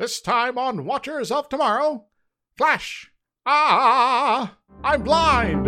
This time on Watchers of Tomorrow. Flash! Ah! I'm blind!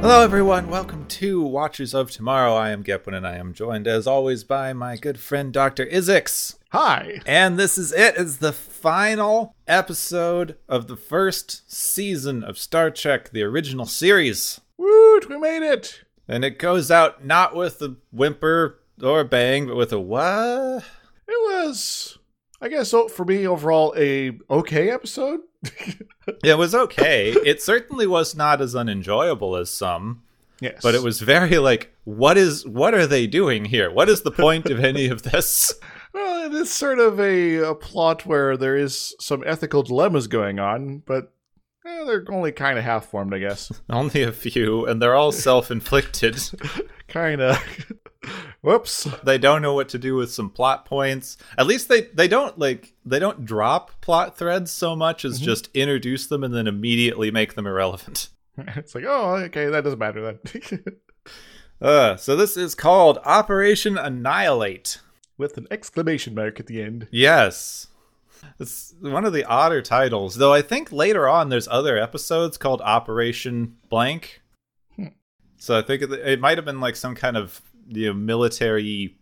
Hello, everyone. Welcome to Watchers of Tomorrow. I am Gepwin, and I am joined, as always, by my good friend Dr. Izixs. Hi! And this is it. It's the final episode of the first season of Star Trek, the original series. Woot! We made it! And it goes out not with a whimper or a bang, but with a what? It was, I guess, for me overall, a okay episode. It was okay. it certainly was not as unenjoyable as some, Yes. but it was very like, what is, what are they doing here? What is the point of any of this? It is sort of a, a plot where there is some ethical dilemmas going on, but eh, they're only kind of half formed, I guess. Only a few, and they're all self inflicted. kind of. Whoops. they don't know what to do with some plot points. At least they, they don't like they don't drop plot threads so much as just introduce them and then immediately make them irrelevant. It's like, oh, okay, that doesn't matter then. Uh, so this is called Operation Annihilate. With an exclamation mark at the end. Yes. It's one of the odder titles, though I think later on there's other episodes called Operation Blank. Hmm. So I think it, it might have been like some kind of you know military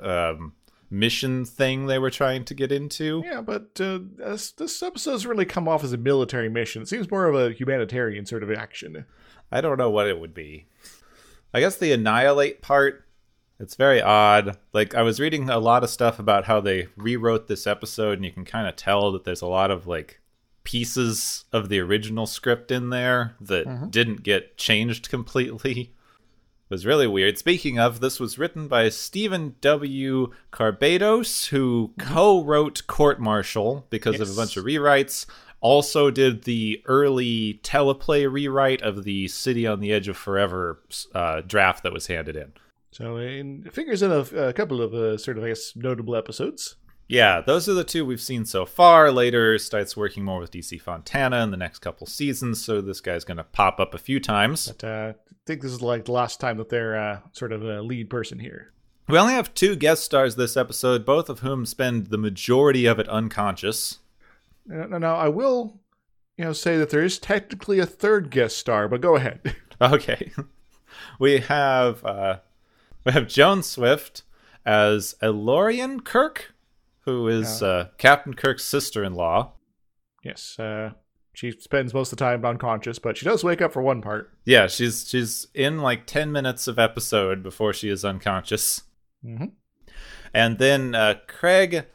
um, mission thing they were trying to get into. Yeah, but uh, this, this episode's really come off as a military mission. It seems more of a humanitarian sort of action. I don't know what it would be. I guess the annihilate part, it's very odd. Like I was reading a lot of stuff about how they rewrote this episode and you can kind of tell that there's a lot of like pieces of the original script in there that didn't get changed completely. It was really weird. Speaking of, this was written by Steven W. Carabatsos, who co-wrote Court Martial because of a bunch of rewrites. Also did the early teleplay rewrite of the City on the Edge of Forever uh, draft that was handed in. So in, it figures in a, a couple of uh, sort of, I guess, notable episodes. Yeah, those are the two we've seen so far. Later starts working more with DC Fontana in the next couple seasons, so this guy's going to pop up a few times. But uh, I think this is like the last time that they're uh, sort of a lead person here. We only have two guest stars this episode, both of whom spend the majority of it unconscious. Now, now, I will, you know, say that there is technically a third guest star, but go ahead. Okay. we have uh we have Joan Swift as Aurelan Kirk, who is uh Captain Kirk's sister-in-law. yes, uh, she spends most of the time unconscious, but she does wake up for one part. Yeah, she's she's in like 10 minutes of episode before she is unconscious. Mm-hmm. And then uh Craig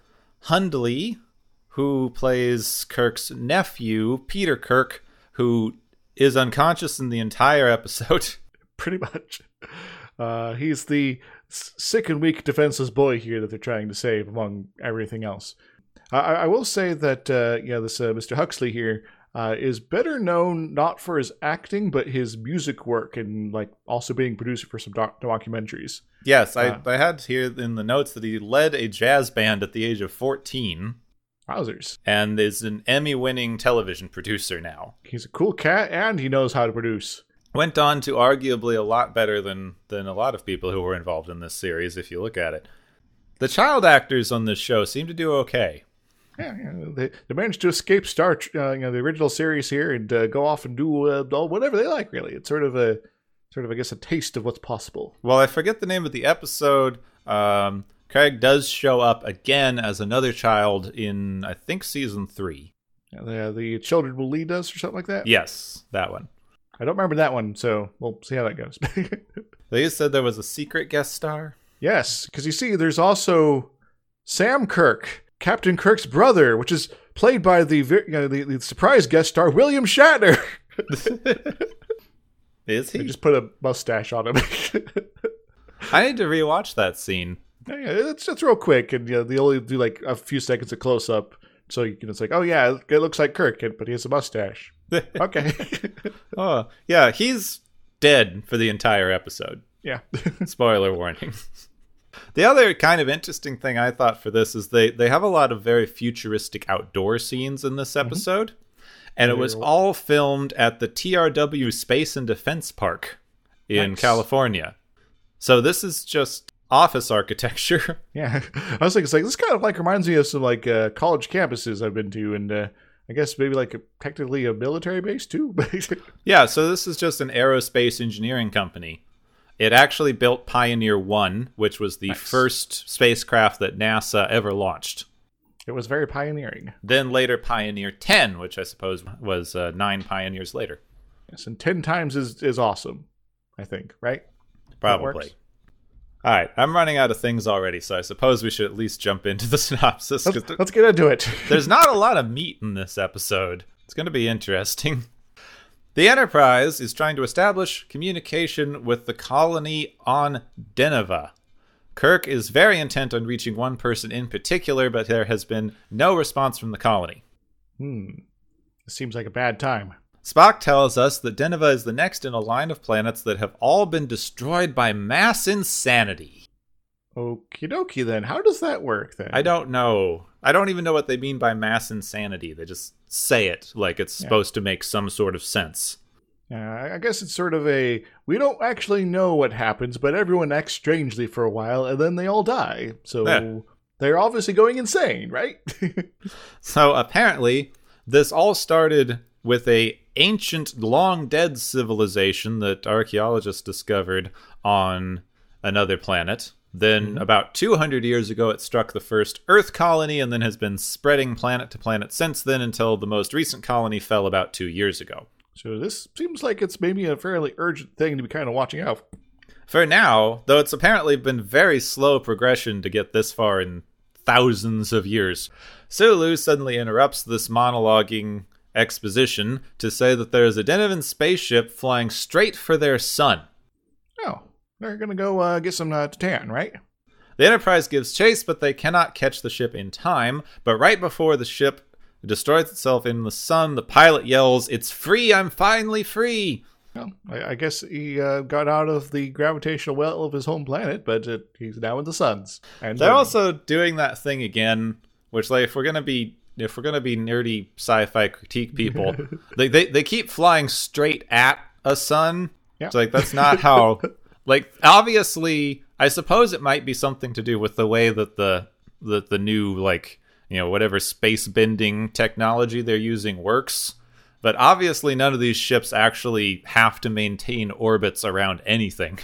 Hundley, who plays Kirk's nephew, Peter Kirk, who is unconscious in the entire episode. Pretty much. Uh, he's the sick and weak defenseless boy here that they're trying to save, among everything else. I, I will say that uh, yeah, this uh, Mr. Huxley here uh, is better known not for his acting, but his music work and like also being producer for some doc- documentaries. Yes, I, Uh. I had here in the notes that he led a jazz band at the age of 14 Wowzers! and is an Emmy winning television producer now. He's a cool cat, and he knows how to produce. Went on to arguably a lot better than, than a lot of people who were involved in this series, if you look at it. The child actors on this show seem to do okay. Yeah, yeah, they, they managed to escape Star, uh, you know, the original series here, and uh, go off and do uh, all- whatever they like. Really, it's sort of a, sort of, I guess, a taste of what's possible. Well, I forget the name of the episode. Um, Craig does show up again as another child in, I think, season three. Yeah, the, the children will lead us, or something like that. Yes, that one. I don't remember that one, so we'll see how that goes. They said there was a secret guest star. yes, because you see, there's also Sam Kirk, Captain Kirk's brother, which is played by the you know, the, the surprise guest star William Shatner. Is they he? just put a mustache on him. I need to rewatch that scene. Yeah, it's it's real quick, and you know, they only do like a few seconds of close up, so you can it's like, oh yeah, it looks like Kirk, but he has a mustache. Okay, oh, yeah, he's dead for the entire episode. yeah, Spoiler warning. The other kind of interesting thing I thought for this is they they have a lot of very futuristic outdoor scenes in this mm-hmm. episode. and it was all filmed at the TRW Space and Defense Park in Nice. California. So this is just office architecture. Yeah, I was thinking, it's like this kind of like reminds me of some like uh, college campuses I've been to, and uh, I guess maybe like a, technically a military base too. yeah, so this is just an aerospace engineering company. It actually built Pioneer 1, which was the Nice. first spacecraft that NASA ever launched. it was very pioneering. Then later Pioneer 10, which I suppose was uh, nine Pioneers later. Yes, and ten times is is awesome. I think, right? Probably. All right, I'm running out of things already, so I suppose we should at least jump into the synopsis. Let's, there- let's get into it. there's not a lot of meat in this episode. It's going to be interesting. The Enterprise is trying to establish communication with the colony on Deneva. Kirk is very intent on reaching one person in particular, but there has been no response from the colony. hmm. This seems like a bad time. Spock tells us that Deneva is the next in a line of planets that have all been destroyed by mass insanity. Okie dokie then. How does that work then? I don't know. I don't even know what they mean by mass insanity. They just say it like it's Yeah. supposed to make some sort of sense. Uh, I guess it's sort of a we don't actually know what happens, but everyone acts strangely for a while, and then they all die. So Yeah. they're obviously going insane, right? So apparently, this all started with a ancient, long dead civilization that archaeologists discovered on another planet. Then, mm-hmm. about 200 years ago, it struck the first Earth colony and then has been spreading planet to planet since then until the most recent colony fell about two years ago. so this seems like it's maybe a fairly urgent thing to be kind of watching out. for. For now, though it's apparently been very slow progression to get this far in thousands of years, Sulu suddenly interrupts this monologuing exposition to say that there is a Denevan spaceship flying straight for their sun. Oh, they're gonna go uh, get some uh, Titan, right? The Enterprise gives chase, but they cannot catch the ship in time. But right before the ship destroys itself in the sun, the pilot yells, It's free! I'm finally free! Well, I, I guess he uh, got out of the gravitational well of his home planet, but uh, he's now in the suns. And They're also doing that thing again, which like if we're gonna be if we're gonna be nerdy sci-fi critique people, they, they they keep flying straight at a sun. Yeah. It's like that's not how. like obviously, I suppose it might be something to do with the way that the the the new like you know whatever space bending technology they're using works. But obviously, none of these ships actually have to maintain orbits around anything.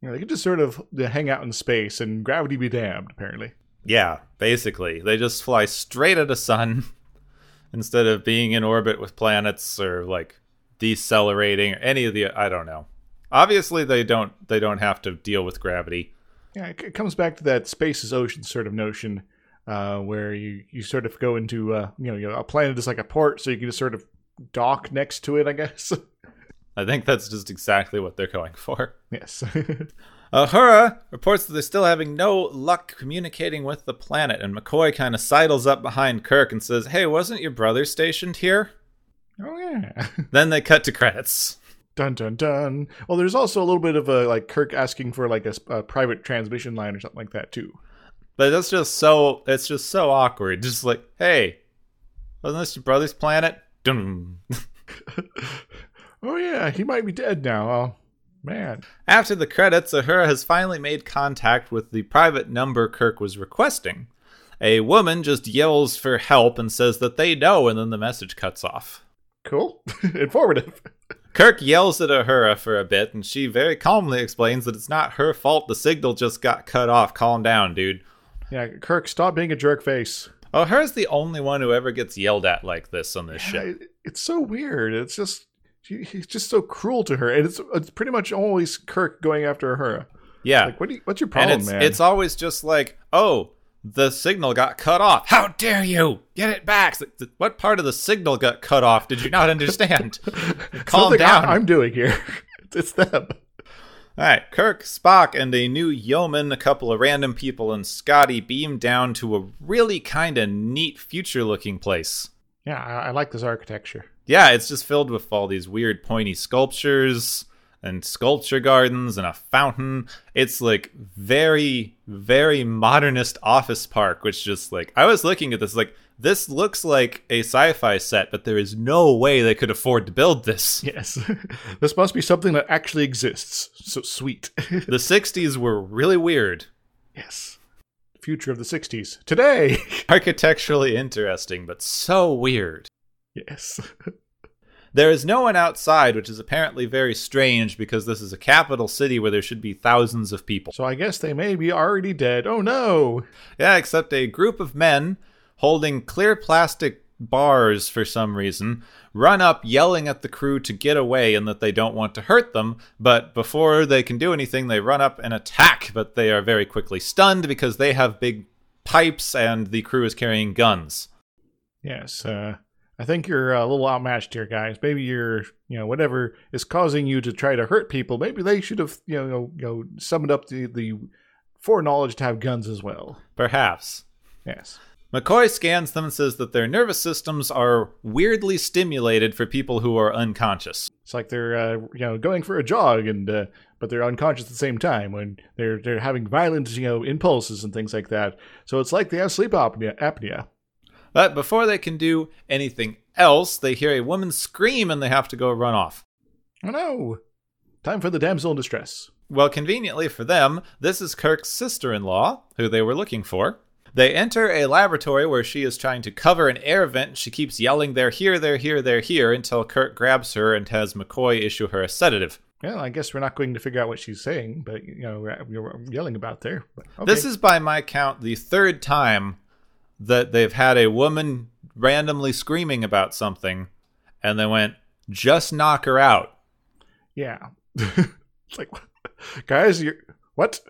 You know, they could just sort of hang out in space and gravity be damned. Apparently, Yeah, basically. They just fly straight at a sun instead of being in orbit with planets or like decelerating or any of the I don't know. Obviously they don't they don't have to deal with gravity. yeah, it, comes back to that space is ocean sort of notion, uh, where you you sort of go into uh, you know a planet is like a port, so you can just sort of dock next to it. I guess. I think that's just exactly what they're going for. yes. Uhura reports that they're still having no luck communicating with the planet, and McCoy kind of sidles up behind Kirk and says, Hey, wasn't your brother stationed here? oh yeah. Then they cut to credits. Dun dun dun. Well, there's also a little bit of a like Kirk asking for like a private transmission line or something like that too. But that's just so it's just so awkward. Just like, hey, wasn't this your brother's planet? Dun. Oh yeah, he might be dead now. Oh man. After the credits, Uhura has finally made contact with the private number Kirk was requesting. A woman just yells for help and says that they know, and then the message cuts off. Cool. Informative. Kirk yells at Uhura for a bit, and she very calmly explains that it's not her fault the signal just got cut off. Calm down, dude. Yeah, Kirk, stop being a jerk face. Uhura's the only one who ever gets yelled at like this on this Yeah, ship. it's so weird. It's just he- he's just so cruel to her, and it's it's pretty much always Kirk going after her. Yeah. Like, what do you, what's your and problem, it's man? it's always just like, oh, the signal got cut off. How dare you get it back? It's like, th- what part of the signal got cut off? Did you not understand? Calm down. I, am doing here. it's them. All right, Kirk, Spock, and a new yeoman, a couple of random people, and Scotty beam down to a really kind of neat future-looking place. Yeah, I, I like this architecture. Yeah, it's just filled with all these weird pointy sculptures and sculpture gardens and a fountain. It's like very, very modernist office park, which just like I was looking at this like this looks like a sci-fi set, but there is no way they could afford to build this. Yes. this must be something that actually exists. So sweet. The 60s were really weird. yes. Future of the 60s. Today. Architecturally interesting, but so weird. yes. There is no one outside, which is apparently very strange because this is a capital city where there should be thousands of people. So I guess they may be already dead. Oh no. Yeah, except a group of men holding clear plastic bars for some reason run up yelling at the crew to get away and that they don't want to hurt them. But before they can do anything, they run up and attack, but they are very quickly stunned because they have big pipes and the crew is carrying guns. Yes. Uh, I think you're a little outmatched here, guys. Maybe you're, you know, whatever is causing you to try to hurt people. Maybe they should have, you know, you know, summoned up the the foreknowledge to have guns as well. Perhaps. Yes. McCoy scans them and says that their nervous systems are weirdly stimulated for people who are unconscious. It's like they're, uh, you know, going for a jog and, uh, but they're unconscious at the same time when they're they're having violent, you know, impulses and things like that. So it's like they have sleep apnea. apnea. But before they can do anything else, they hear a woman scream and they have to go run off. Oh no! Time for the damsel in distress. Well, conveniently for them, this is Kirk's sister in law, who they were looking for. They enter a laboratory where she is trying to cover an air vent. She keeps yelling, They're here, they're here, they're here, until Kirk grabs her and has McCoy issue her a sedative. Well, I guess we're not going to figure out what she's saying, but you know, you're yelling about there. Okay. This is, by my count, the third time that they've had a woman randomly screaming about something, and they went, "Just knock her out." yeah. it's like, guys, you what?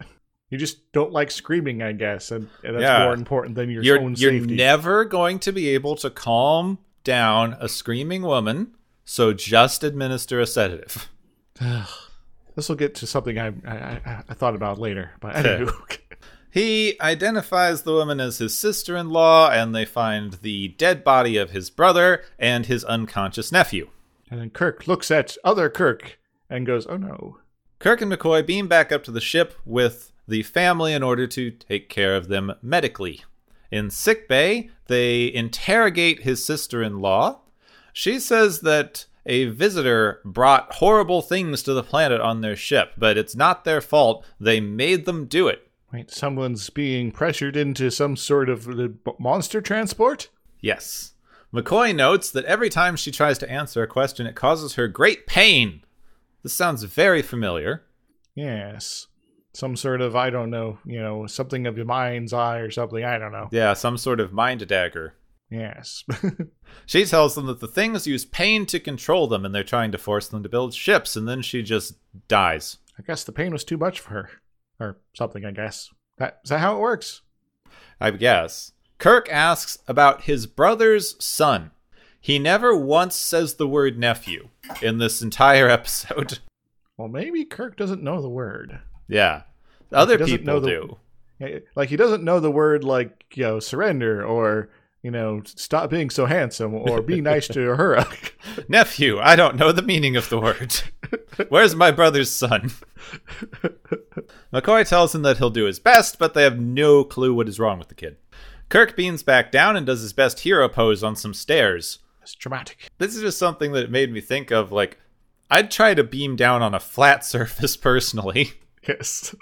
You just don't like screaming, I guess, and, and that's Yeah. more important than your You're own you're safety. never going to be able to calm down a screaming woman, so just administer a sedative. this will get to something I, I I I thought about later, but anyway. He identifies the woman as his sister in law, and they find the dead body of his brother and his unconscious nephew. and then Kirk looks at other Kirk and goes, "Oh no." Kirk and McCoy beam back up to the ship with the family in order to take care of them medically. In sickbay, they interrogate his sister in law. She says that a visitor brought horrible things to the planet on their ship, but it's not their fault. They made them do it. Wait, someone's being pressured into some sort of monster transport? Yes. McCoy notes that every time she tries to answer a question, it causes her great pain. This sounds very familiar. Yes. Some sort of, I don't know, you know, something of your mind's eye or something. I don't know. Yeah, some sort of mind dagger. Yes. She tells them that the things use pain to control them and they're trying to force them to build ships, and then she just dies. I guess the pain was too much for her. Or something, I guess. That, is that how it works? I guess. Kirk asks about his brother's son. He never once says the word nephew in this entire episode. Well, maybe Kirk doesn't know the word. Yeah. Other people the- do. Like, he doesn't know the word, like, you know, surrender or, you know, stop being so handsome or be nice to her. Nephew, I don't know the meaning of the word. Where's my brother's son? McCoy tells him that he'll do his best, but they have no clue what is wrong with the kid. Kirk beams back down and does his best hero pose on some stairs. it's dramatic. This is just something that made me think of like, I'd try to beam down on a flat surface personally. Yes.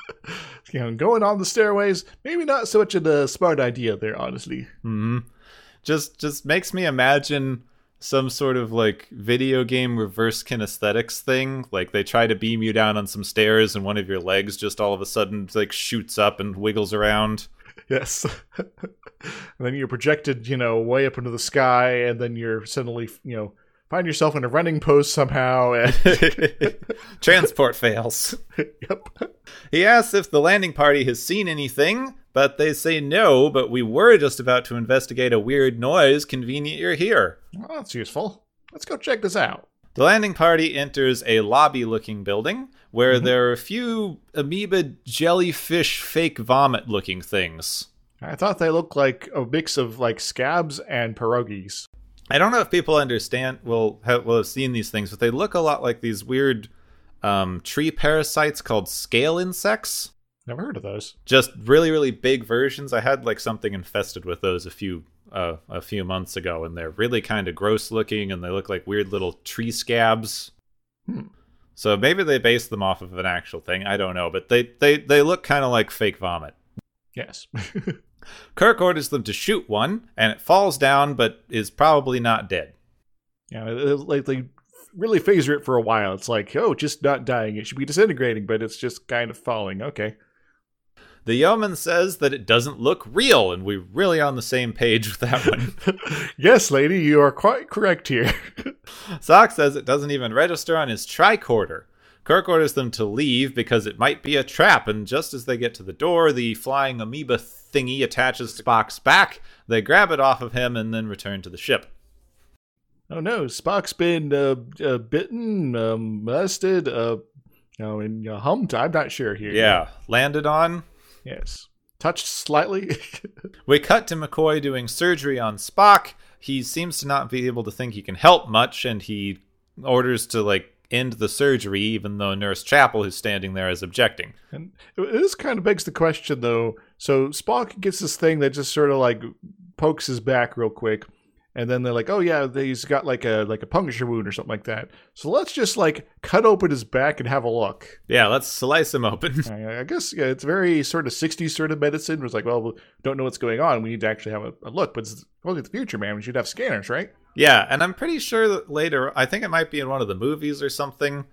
you know, going on the stairways, maybe not so much a smart idea there, honestly. Mm hmm Just just makes me imagine some sort of like video game reverse kinesthetics thing. Like they try to beam you down on some stairs and one of your legs just all of a sudden like shoots up and wiggles around. Yes. and then you're projected, you know, way up into the sky, and then you're suddenly, you know, find yourself in a running pose somehow. And Transport fails. yep. He asks if the landing party has seen anything, but they say no, but we were just about to investigate a weird noise. Convenient you're here. Well, that's useful. Let's go check this out. The landing party enters a lobby looking building where mm-hmm. there are a few amoeba jellyfish fake vomit looking things. I thought they looked like a mix of like scabs and pierogies. I don't know if people understand will have, will have seen these things, but they look a lot like these weird um, tree parasites called scale insects. Never heard of those. Just really, really big versions. I had like something infested with those a few uh, a few months ago, and they're really kind of gross looking, and they look like weird little tree scabs. Hmm. So maybe they based them off of an actual thing. I don't know, but they they they look kind of like fake vomit. Yes. Kirk orders them to shoot one, and it falls down, but is probably not dead. yeah, like they really phaser it for a while. It's like, oh, just not dying. It should be disintegrating, but it's just kind of falling. Okay. The yeoman says that it doesn't look real, and we're really on the same page with that one. yes, lady, you are quite correct here. Spock says it doesn't even register on his tricorder. Kirk orders them to leave because it might be a trap, and just as they get to the door, the flying amoeba thingy attaches to Spock's back. They grab it off of him and then return to the ship. oh no, Spock's been uh, uh, bitten, um, molested, uh, you know, and uh, humped. I'm not sure here. Yeah, landed on. Yes. Touched slightly. We cut to McCoy doing surgery on Spock. He seems to not be able to think he can help much, and he orders to like end the surgery, even though Nurse Chapel, who's standing there, is objecting. And this kind of begs the question, though. So Spock gets this thing that just sort of like pokes his back real quick, and then they're like, "Oh yeah, he's got like a like a puncture wound or something like that." So let's just like cut open his back and have a look. Yeah, let's slice him open. I, I guess yeah, it's very sort of '60s sort of medicine. Where it's like, well, we don't know what's going on. We need to actually have a, a look. But it's only the future, man. We should have scanners, right? yeah, and I'm pretty sure that later, I think it might be in one of the movies or something.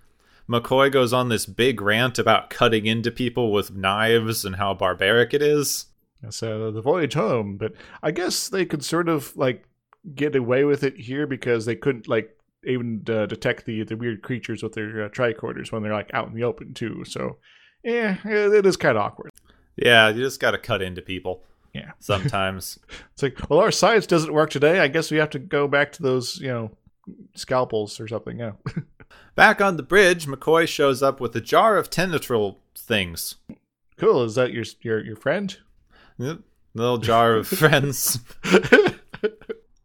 McCoy goes on this big rant about cutting into people with knives and how barbaric it is. So the voyage home, but I guess they could sort of like get away with it here because they couldn't like even uh, detect the the weird creatures with their uh, tricorders when they're like out in the open too. So yeah, it it is kind of awkward. Yeah, you just got to cut into people Yeah, sometimes. it's like well, our science doesn't work today. I guess we have to go back to those you know scalpels or something. Yeah. Back on the bridge, McCoy shows up with a jar of tendril things. cool. Is that your your your friend? Yep, Little jar of friends.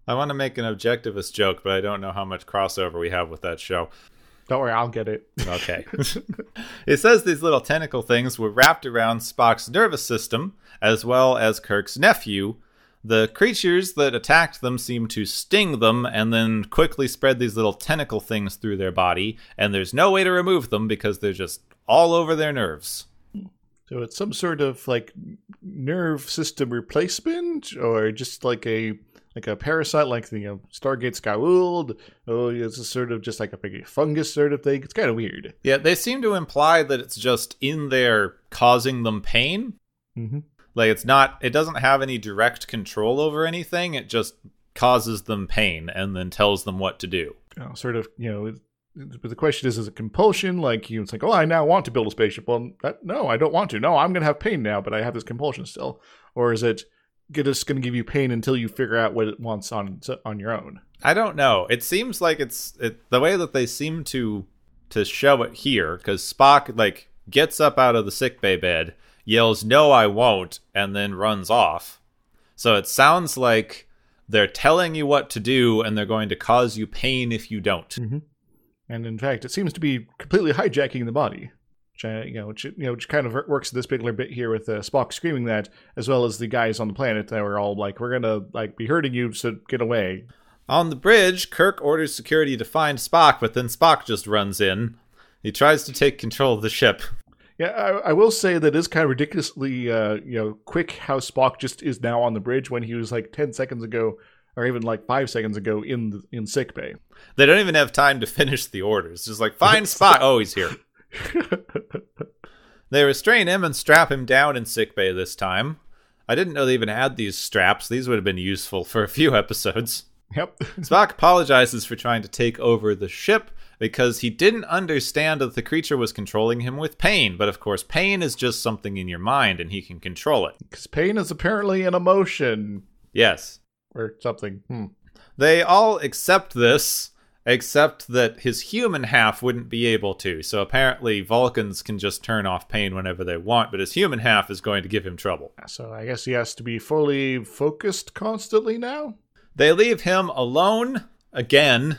I want to make an objectivist joke, but I don't know how much crossover we have with that show. Don't worry, I'll get it. Okay. it says these little tentacle things were wrapped around Spock's nervous system, as well as Kirk's nephew. The creatures that attacked them seem to sting them and then quickly spread these little tentacle things through their body, and there's no way to remove them because they're just all over their nerves. So it's some sort of like nerve system replacement, or just like a like a parasite, like the you know, Stargate Skyward. Oh, it's a sort of just like a big fungus sort of thing. It's kind of weird. Yeah, they seem to imply that it's just in there causing them pain. Mm-hmm. Like it's not it doesn't have any direct control over anything. It just causes them pain and then tells them what to do. Know, sort of, you know. But the question is, is it compulsion? Like you, it's like, oh, I now want to build a spaceship. Well, that, no, I don't want to. No, I'm going to have pain now, but I have this compulsion still. Or is it just going to give you pain until you figure out what it wants on on your own? I don't know. It seems like it's it, the way that they seem to to show it here cuz Spock like gets up out of the sickbay bed, yells no I won't and then runs off. So it sounds like they're telling you what to do and they're going to cause you pain if you don't. Mm-hmm. and in fact, it seems to be completely hijacking the body. Which, uh, you know, which, you know, which kind of works this particular bit here with uh, Spock screaming that, as well as the guys on the planet that were all like, "We're gonna like be hurting you, so get away." On the bridge, Kirk orders security to find Spock, but then Spock just runs in. He tries to take control of the ship. Yeah, I, I will say that is kind of ridiculously, uh, you know, quick how Spock just is now on the bridge when he was like ten seconds ago, or even like five seconds ago in the, in sick bay. They don't even have time to finish the orders. Just like, find Spock. Oh, he's here. They restrain him and strap him down in sickbay this time. I didn't know they even had these straps. These would have been useful for a few episodes. Yep. Spock apologizes for trying to take over the ship because he didn't understand that the creature was controlling him with pain. But of course, pain is just something in your mind and he can control it. Because pain is apparently an emotion Yes. or something. Hmm. They all accept this, except that his human half wouldn't be able to. So apparently, Vulcans can just turn off pain whenever they want, but his human half is going to give him trouble. So I guess he has to be fully focused constantly now. They leave him alone again,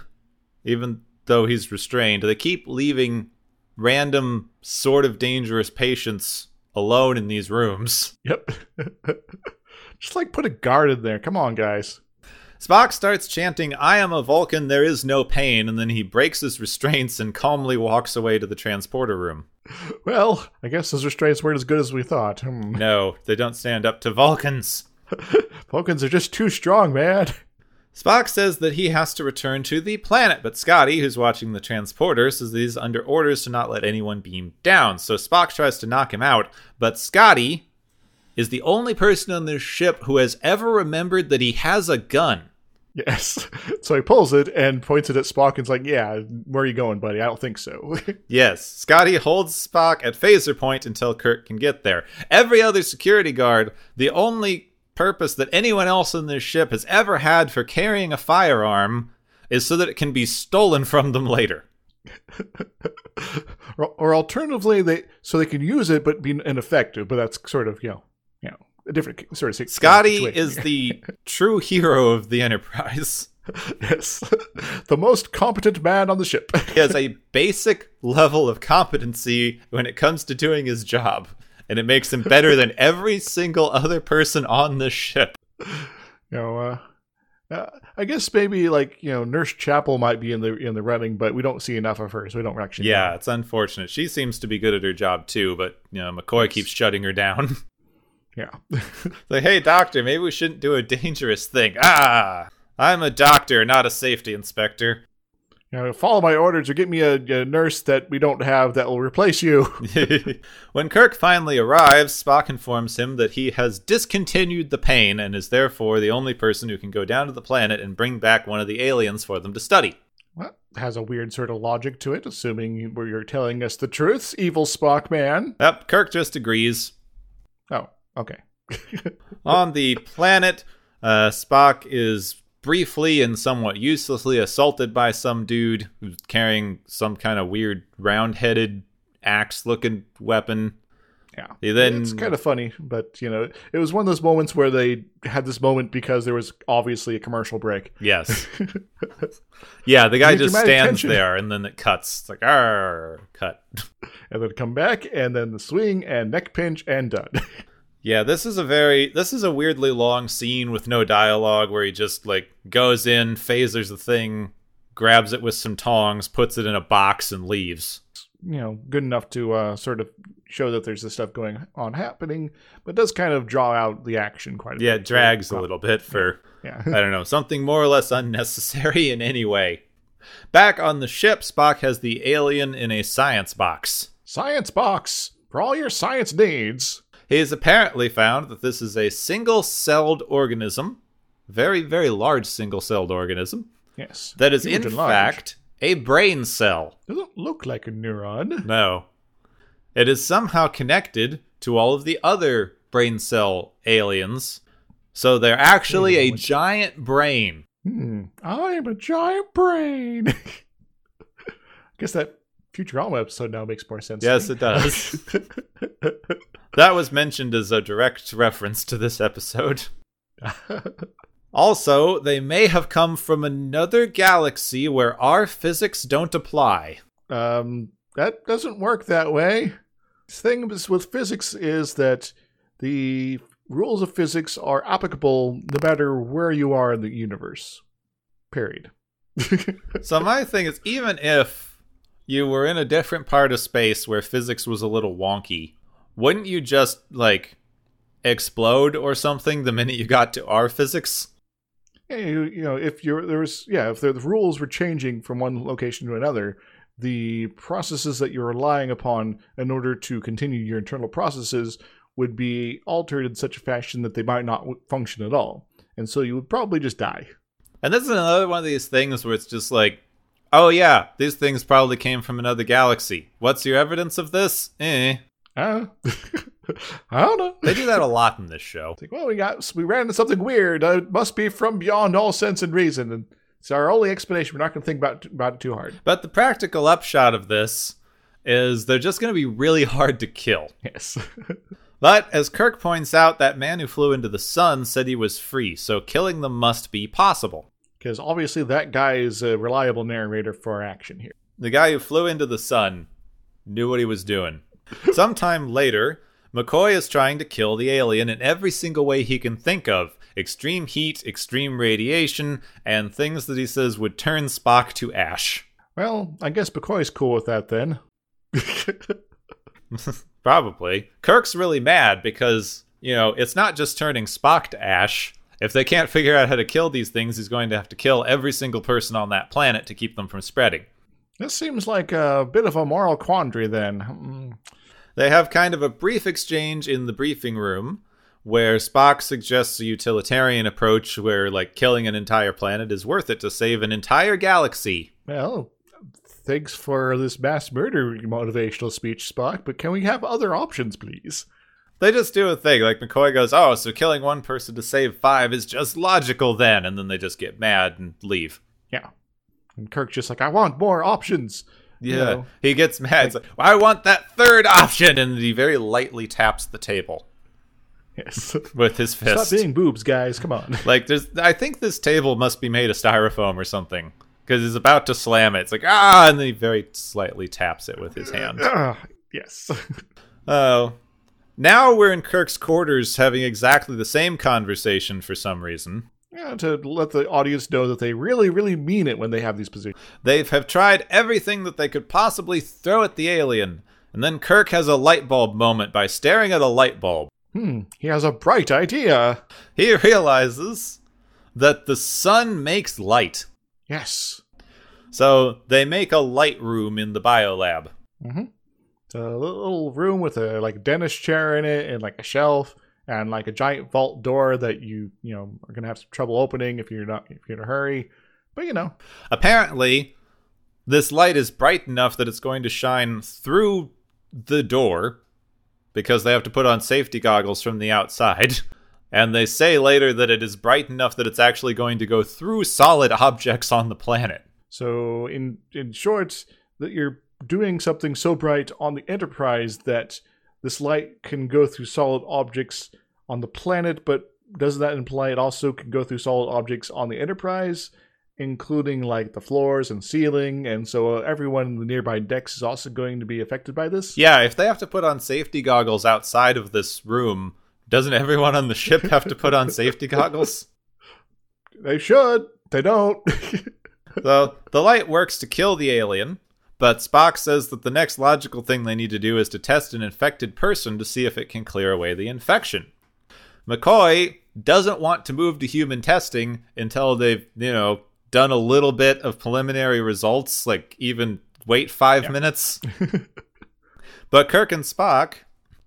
even though he's restrained. They keep leaving random, sort of dangerous patients alone in these rooms. Yep. Just like put a guard in there. Come on, guys. Spock starts chanting, I am a Vulcan, there is no pain, and then he breaks his restraints and calmly walks away to the transporter room. Well, I guess his restraints weren't as good as we thought. Hmm. No, they don't stand up to Vulcans. Vulcans are just too strong, man. Spock says that he has to return to the planet, but Scotty, who's watching the transporter, says that he's under orders to not let anyone beam down. So Spock tries to knock him out, but Scotty is the only person on this ship who has ever remembered that he has a gun. Yes. So he pulls it and points it at Spock and's like, Yeah, where are you going, buddy? I don't think so. Yes, Scotty holds Spock at phaser point until Kirk can get there. Every other security guard, the only purpose that anyone else in this ship has ever had for carrying a firearm is so that it can be stolen from them later. or, or alternatively, they so they can use it but be ineffective. But that's sort of you know, you know, a different sort of Scotty situation is the true hero of the Enterprise. yes, the most competent man on the ship. He has a basic level of competency when it comes to doing his job, and it makes him better than every single other person on the ship. you know, uh, uh, I guess maybe like you know, Nurse Chapel might be in the in the running, but we don't see enough of her, so we don't actually. know. Yeah, it's unfortunate. She seems to be good at her job too, but you know, McCoy keeps shutting her down. yeah. like, hey, doctor, maybe we shouldn't do a dangerous thing. Ah, I'm a doctor, not a safety inspector. You know, follow my orders or get me a, a nurse that we don't have that will replace you. when Kirk finally arrives, Spock informs him that he has discontinued the pain and is therefore the only person who can go down to the planet and bring back one of the aliens for them to study. Well, has a weird sort of logic to it, assuming you- you're telling us the truth, evil Spock man. Yep, Kirk just agrees. Oh, okay. On the planet, uh, Spock is briefly and somewhat uselessly assaulted by some dude who's carrying some kind of weird round headed axe looking weapon. Yeah. He then it's kind of funny, but you know, it was one of those moments where they had this moment because there was obviously a commercial break. Yes. yeah, the guy just stands tension. there and then it cuts. It's like, "Arr," cut. And then come back, and then the swing and neck pinch and done. Yeah, this is a very this is a weirdly long scene with no dialogue where he just like goes in, phasers the thing, grabs it with some tongs, puts it in a box and leaves. you know, good enough to uh, sort of show that there's this stuff going on happening, but does kind of draw out the action quite a bit. Yeah, it drags a little bit for Yeah. I don't know, something more or less unnecessary in any way. Back on the ship, Spock has the alien in a science box. science box for all your science needs. He has apparently found that this is a single celled organism, very, very large single celled organism, Yes. that is Huge in fact a brain cell. Doesn't look like a neuron. No. It is somehow connected to all of the other brain cell aliens. So they're actually a a giant brain. Hmm. I'm a giant brain. I guess that Futurama episode now makes more sense. Yes, it does. that was mentioned as a direct reference to this episode. Also, they may have come from another galaxy where our physics don't apply. um, that doesn't work that way. The thing with physics is that the rules of physics are applicable no matter where you are in the universe. Period. So, my thing is, even if you were in a different part of space where physics was a little wonky, wouldn't you just, like, explode or something the minute you got to our physics? Yeah, you, you know, if you're there was yeah, if the, the rules were changing from one location to another, the processes that you're relying upon in order to continue your internal processes would be altered in such a fashion that they might not function at all, and so you would probably just die. And this is another one of these things where it's just like, oh yeah, these things probably came from another galaxy. What's your evidence of this? Eh. Uh, I don't know. They do that a lot in this show. It's like, well, we got we ran into something weird. Uh, it must be from beyond all sense and reason, and it's our only explanation. We're not going to think about about it too hard. But the practical upshot of this is they're just going to be really hard to kill. Yes. But as Kirk points out, that man who flew into the sun said he was free, so killing them must be possible. Because obviously that guy is a reliable narrator for action here. The guy who flew into the sun knew what he was doing. Sometime later, McCoy is trying to kill the alien in every single way he can think of extreme heat, extreme radiation, and things that he says would turn Spock to ash. Well, I guess McCoy's cool with that then. Probably. Kirk's really mad because, you know, it's not just turning Spock to ash. If they can't figure out how to kill these things, he's going to have to kill every single person on that planet to keep them from spreading. This seems like a bit of a moral quandary then. Hmm. They have kind of a brief exchange in the briefing room where Spock suggests a utilitarian approach where, like, killing an entire planet is worth it to save an entire galaxy. Well, thanks for this mass murder motivational speech, Spock, but can we have other options, please? They just do a thing. Like, McCoy goes, Oh, so killing one person to save five is just logical then. And then they just get mad and leave. Yeah. And Kirk's just like, I want more options. Yeah. You know, He gets mad. It's like, well, I want that third option. And he very lightly taps the table yes. with his fist. Stop being boobs, guys. Come on. Like there's I think this table must be made of styrofoam or something. Because he's about to slam it. It's like, ah, and then he very slightly taps it with his hand. Ah, yes. Oh. Now we're in Kirk's quarters having exactly the same conversation for some reason. Yeah, to let the audience know that they really, really mean it when they have these positions. They have tried everything that they could possibly throw at the alien. And then Kirk has a light bulb moment by staring at a light bulb. Hmm, he has a bright idea. He realizes that the sun makes light. Yes. So they make a light room in the biolab. Mm-hmm. It's a little room with a like dentist chair in it and like a shelf and like a giant vault door that you you know are gonna have some trouble opening if you're not if you're in a hurry. But you know, Apparently, this light is bright enough that it's going to shine through the door because they have to put on safety goggles from the outside. And they say later that it is bright enough that it's actually going to go through solid objects on the planet. so in in short, that you're doing something so bright on the Enterprise that this light can go through solid objects on the planet, but does that imply it also can go through solid objects on the Enterprise, including like the floors and ceiling, and so uh, everyone in the nearby decks is also going to be affected by this? Yeah, if they have to put on safety goggles outside of this room, doesn't everyone on the ship have to put on safety goggles? They should. They don't. So the light works to kill the alien, but Spock says that the next logical thing they need to do is to test an infected person to see if it can clear away the infection. McCoy doesn't want to move to human testing until they've, you know, done a little bit of preliminary results, like even wait five minutes. but Kirk and Spock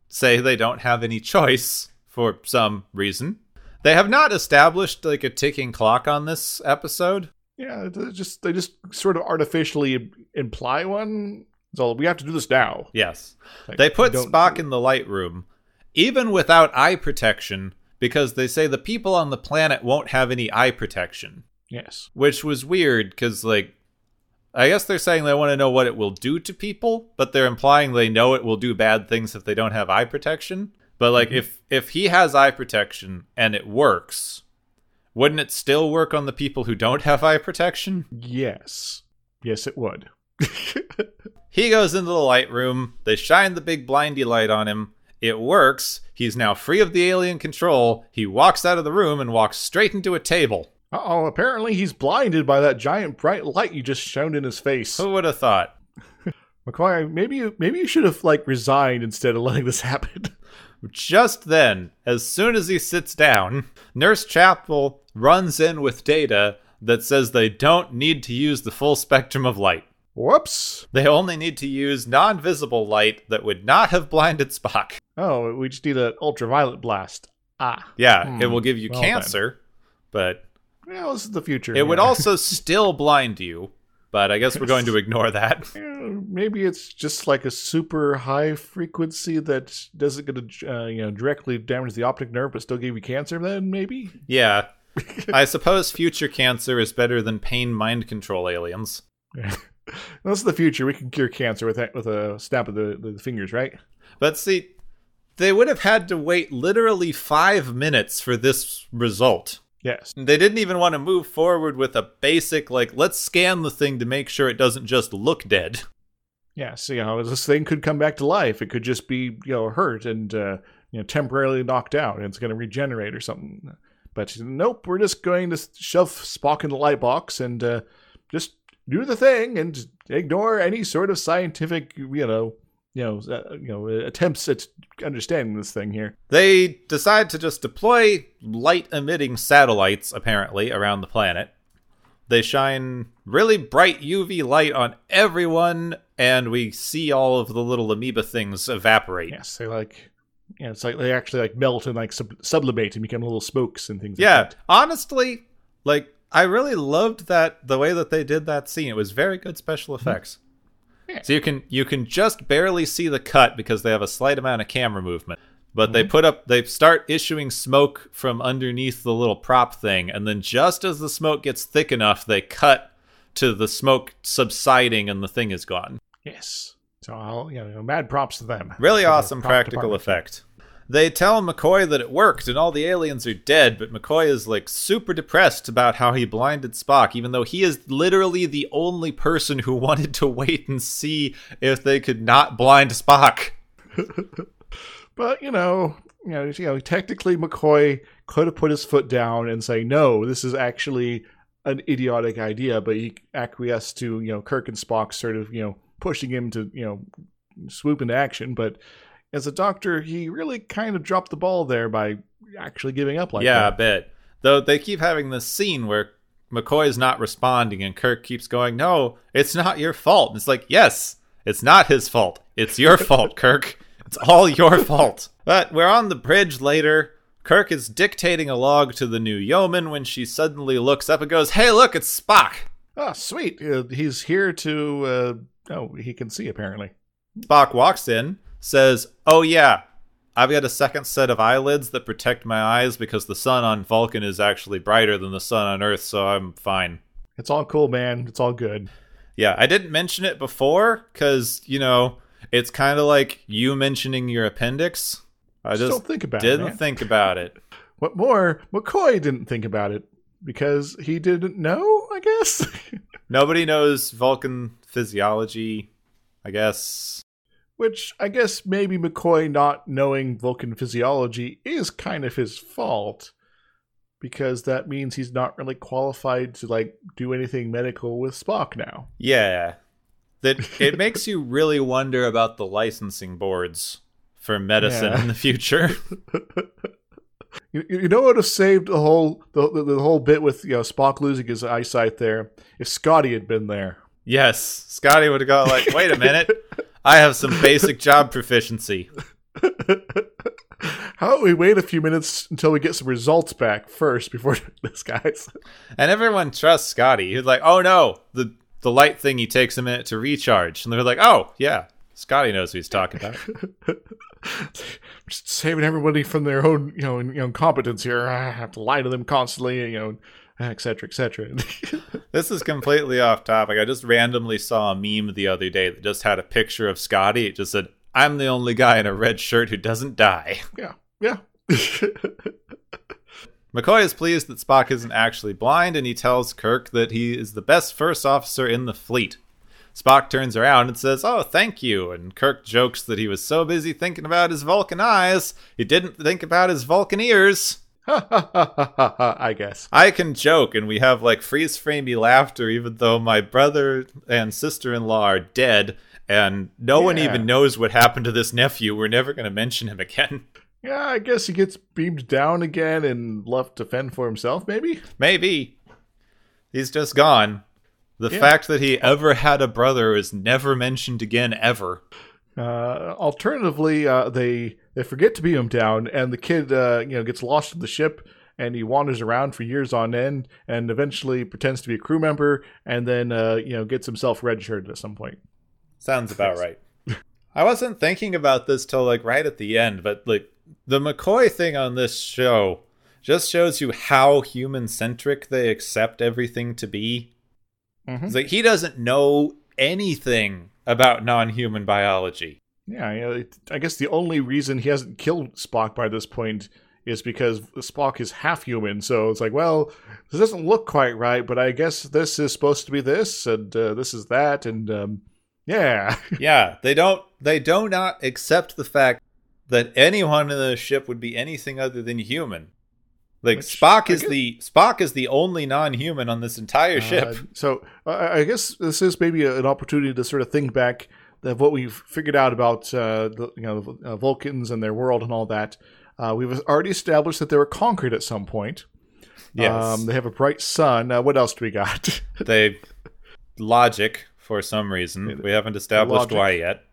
say they don't have any choice for some reason. They have not established like a ticking clock on this episode. yeah, they just they just sort of artificially imply one. So we have to do this now. Yes. Like, They put Spock in the light room, even without eye protection, because they say the people on the planet won't have any eye protection, Yes. which was weird because, like, I guess they're saying they want to know what it will do to people, but they're implying they know it will do bad things if they don't have eye protection. But like, mm-hmm. if if he has eye protection and it works, wouldn't it still work on the people who don't have eye protection? Yes. Yes, it would. He goes into the light room. They shine the big blindy light on him. It works. He's now free of the alien control. He walks out of the room and walks straight into a table. Uh oh, apparently he's blinded by that giant bright light you just shone in his face. Who would have thought? McCoy, maybe you maybe you should have like resigned instead of letting this happen. Just then, as soon as he sits down, Nurse Chapel runs in with data that says they don't need to use the full spectrum of light. Whoops. They only need to use non visible light that would not have blinded Spock. Oh, we just need an ultraviolet blast. Ah. Yeah, it Hmm, will give you well then. cancer, but Well, this is the future. It would also still blind you, but I guess we're going to ignore that. Yeah, maybe it's just like a super high frequency that doesn't going to uh, you know directly damage the optic nerve, but still give you cancer. Then maybe. Yeah. I suppose future cancer is better than pain mind control aliens. This is the future. We can cure cancer with that, with a snap of the, the fingers, right? But see, they would have had to wait literally five minutes for this result. Yes. They didn't even want to move forward with a basic, like, let's scan the thing to make sure it doesn't just look dead. Yeah, so you know, this thing could come back to life. It could just be you know hurt and uh, you know temporarily knocked out, and it's going to regenerate or something. But nope, we're just going to shove Spock in the light box and uh, just do the thing and ignore any sort of scientific, you know, you know, uh, you know, attempts at understanding this thing here. They decide to just deploy light emitting satellites, apparently, around the planet. They shine really bright UV light on everyone, and we see all of the little amoeba things evaporate. Yes, they like, yeah, it's like they actually like melt and like sub- sublimate and become little smokes and things. Yeah, like that. honestly, like I really loved that the way that they did that scene. It was very good special effects. So you can you can just barely see the cut because they have a slight amount of camera movement. But they mm-hmm. put up they start issuing smoke from underneath the little prop thing and then just as the smoke gets thick enough they cut to the smoke subsiding and the thing is gone. Yes. So I'll, you know, mad props to them. Really awesome practical department. effect. They tell McCoy that it worked and all the aliens are dead, but McCoy is like super depressed about how he blinded Spock, even though he is literally the only person who wanted to wait and see if they could not blind Spock. But you know, you know, you know, technically McCoy could have put his foot down and say, "No, this is actually an idiotic idea," but he acquiesced to you know Kirk and Spock sort of you know pushing him to you know swoop into action. But as a doctor, he really kind of dropped the ball there by actually giving up like that. yeah, a that. bit. Though they keep having this scene where McCoy is not responding and Kirk keeps going, No, it's not your fault. And it's like, Yes, it's not his fault. It's your fault, Kirk. It's all your fault. But we're on the bridge later. Kirk is dictating a log to the new yeoman when she suddenly looks up and goes, Hey, look, it's Spock. Ah, sweet. Uh, he's here to. Uh, oh, he can see apparently. Spock walks in, says, Oh, yeah, I've got a second set of eyelids that protect my eyes because the sun on Vulcan is actually brighter than the sun on Earth, so I'm fine. It's all cool, man. It's all good. Yeah, I didn't mention it before because, you know, it's kind of like you mentioning your appendix. I Just just don't think about it, didn't man. think about it. What more? McCoy didn't think about it because he didn't know. I guess. Nobody knows Vulcan physiology, I guess. Which I guess maybe McCoy not knowing Vulcan physiology is kind of his fault because that means he's not really qualified to like do anything medical with Spock now. Yeah. That it makes you really wonder about the licensing boards for medicine Yeah. in the future. You, you know what would have saved the whole the, the, the whole bit with you know Spock losing his eyesight there if Scotty had been there. Yes, Scotty would have gone like, "Wait a minute. I have some basic job proficiency." How about we wait a few minutes until we get some results back first before this guys? And everyone trusts Scotty. He's like, "Oh no, the the light thingy takes a minute to recharge." And they're like, "Oh, yeah. Scotty knows what he's talking about." Just saving everybody from their own, you know, you know, incompetence here. I have to lie to them constantly, you know, et cetera, et cetera. This is completely off topic. I just randomly saw a meme the other day that just had a picture of Scotty. It just said, "I'm the only guy in a red shirt who doesn't die." yeah, yeah. McCoy is pleased that Spock isn't actually blind, and he tells Kirk that he is the best first officer in the fleet. Spock turns around and says, Oh, thank you. And Kirk jokes that he was so busy thinking about his Vulcan eyes, he didn't think about his Vulcan ears. I guess. I can joke, and we have like freeze framey laughter, even though my brother and sister in law are dead, and no one even knows what happened to this nephew. We're never going to mention him again. Yeah, I guess he gets beamed down again and left to fend for himself, maybe? Maybe. He's just gone. The Yeah. fact that he ever had a brother is never mentioned again, ever. Uh, alternatively, uh, they they forget to beam him down, and the kid, uh, you know, gets lost in the ship, and he wanders around for years on end, and eventually pretends to be a crew member, and then uh, you know gets himself redshirted at some point. Sounds about right. I wasn't thinking about this till like right at the end, but like the McCoy thing on this show just shows you how human centric they accept everything to be. Mhm. Like he doesn't know anything about non-human biology. Yeah, you know, it- I guess the only reason he hasn't killed Spock by this point is because Spock is half human. So it's like, well, this doesn't look quite right, but I guess this is supposed to be this, and uh, this is that, and um, Yeah. yeah, they don't they do not accept the fact that anyone in the ship would be anything other than human. Like Which, Spock is guess- the Spock is the only non-human on this entire ship. Uh, so uh, I guess this is maybe an opportunity to sort of think back of what we've figured out about uh, the you know the uh, Vulcans and their world and all that. Uh, we've already established that they were conquered at some point. yes. Um, they have a bright sun. Uh, what else do we got? they logic for some reason. We haven't established Logic. why yet.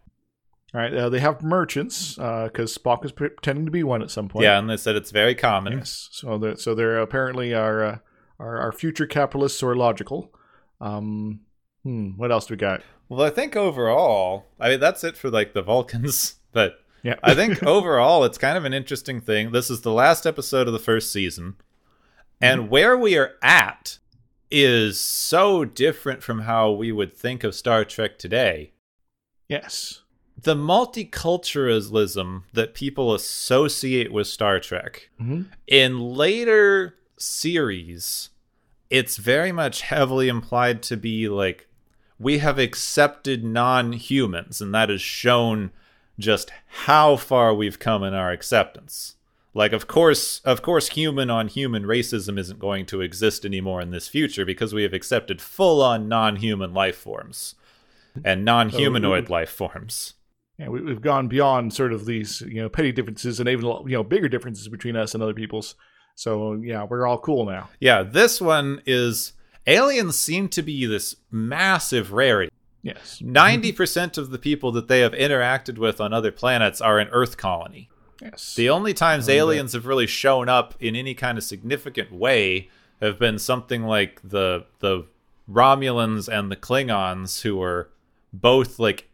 All right. Uh, they have merchants because Spock is pretending to be one at some point. Yeah, and they said it's very common. Yes. So they're, so they're apparently our, uh, our our future capitalists or logical. Um, hmm. What else do we got? Well, I think overall, I mean that's it for like the Vulcans, but Yeah. I think overall it's kind of an interesting thing. This is the last episode of the first season, and where we are at is so different from how we would think of Star Trek today. yes. The multiculturalism that people associate with Star Trek hmm in later series, it's very much heavily implied to be like we have accepted non-humans, and that has shown just how far we've come in our acceptance. Like, of course, of course, human on human racism isn't going to exist anymore in this future because we have accepted full-on non-human life forms and non-humanoid life forms. Yeah, we, we've gone beyond sort of these you know petty differences and even you know bigger differences between us and other peoples. So yeah, we're all cool now. Yeah, this one is aliens seem to be this massive rarity. Yes. 90% of the people that they have interacted with on other planets are an Earth colony. Yes. The only times aliens have really shown up in any kind of significant way have been something like the the Romulans and the Klingons who were both like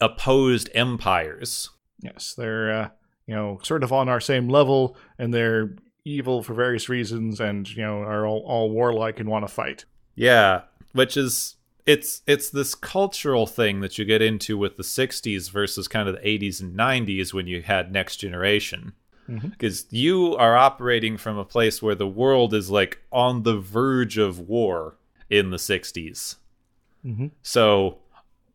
opposed empires. yes, they're uh, you know sort of on our same level, and they're evil for various reasons, and you know are all, all warlike and want to fight. Yeah, which is it's it's this cultural thing that you get into with the 60s versus kind of the 80s and 90s when you had next generation. Because you are operating from a place where the world is like on the verge of war in the 60s. Mm-hmm. So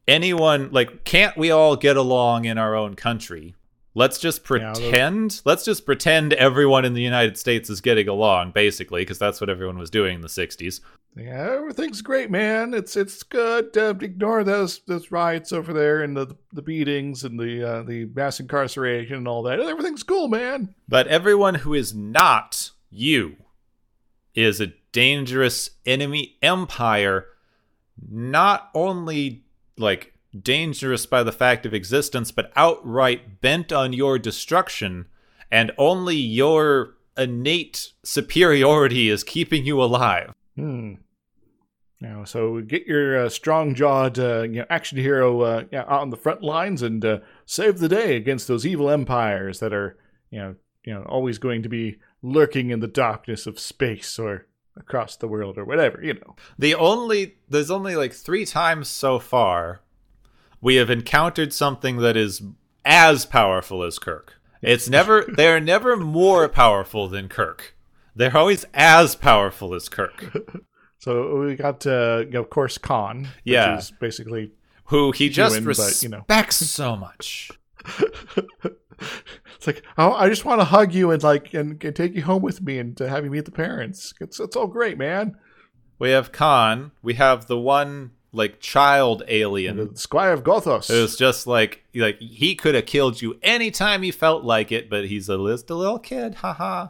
anyone like can't we all get along in our own country? Let's just Yeah, pretend. let's just pretend everyone in the United States is getting along basically because that's what everyone was doing in the 60s. Yeah, everything's great, man. It's it's good. to ignore those those riots over there and the the beatings and the uh, the mass incarceration and all that. Everything's cool, man. But everyone who is not you is a dangerous enemy empire, not only like dangerous by the fact of existence, but outright bent on your destruction, and only your innate superiority is keeping you alive. Hmm. So get your uh, strong-jawed, uh, you know, action hero uh, on the front lines and uh, save the day against those evil empires that are, you know, you know, always going to be lurking in the darkness of space or across the world or whatever. You know. The only there's only like three times so far we have encountered something that is as powerful as Kirk. It's never they're never more powerful than Kirk. They're always as powerful as Kirk. So we got, uh, of course, Khan. Which Yeah. Is basically Who he just Human, but, respects you know. so much. it's like, oh, I just want to hug you and like and, and take you home with me and to have you meet the parents. It's it's all great, man. We have Khan. We have the one like child alien The Squire of Gothos. It was just like like he could have killed you anytime he felt like it, but he's a just a little kid. Haha.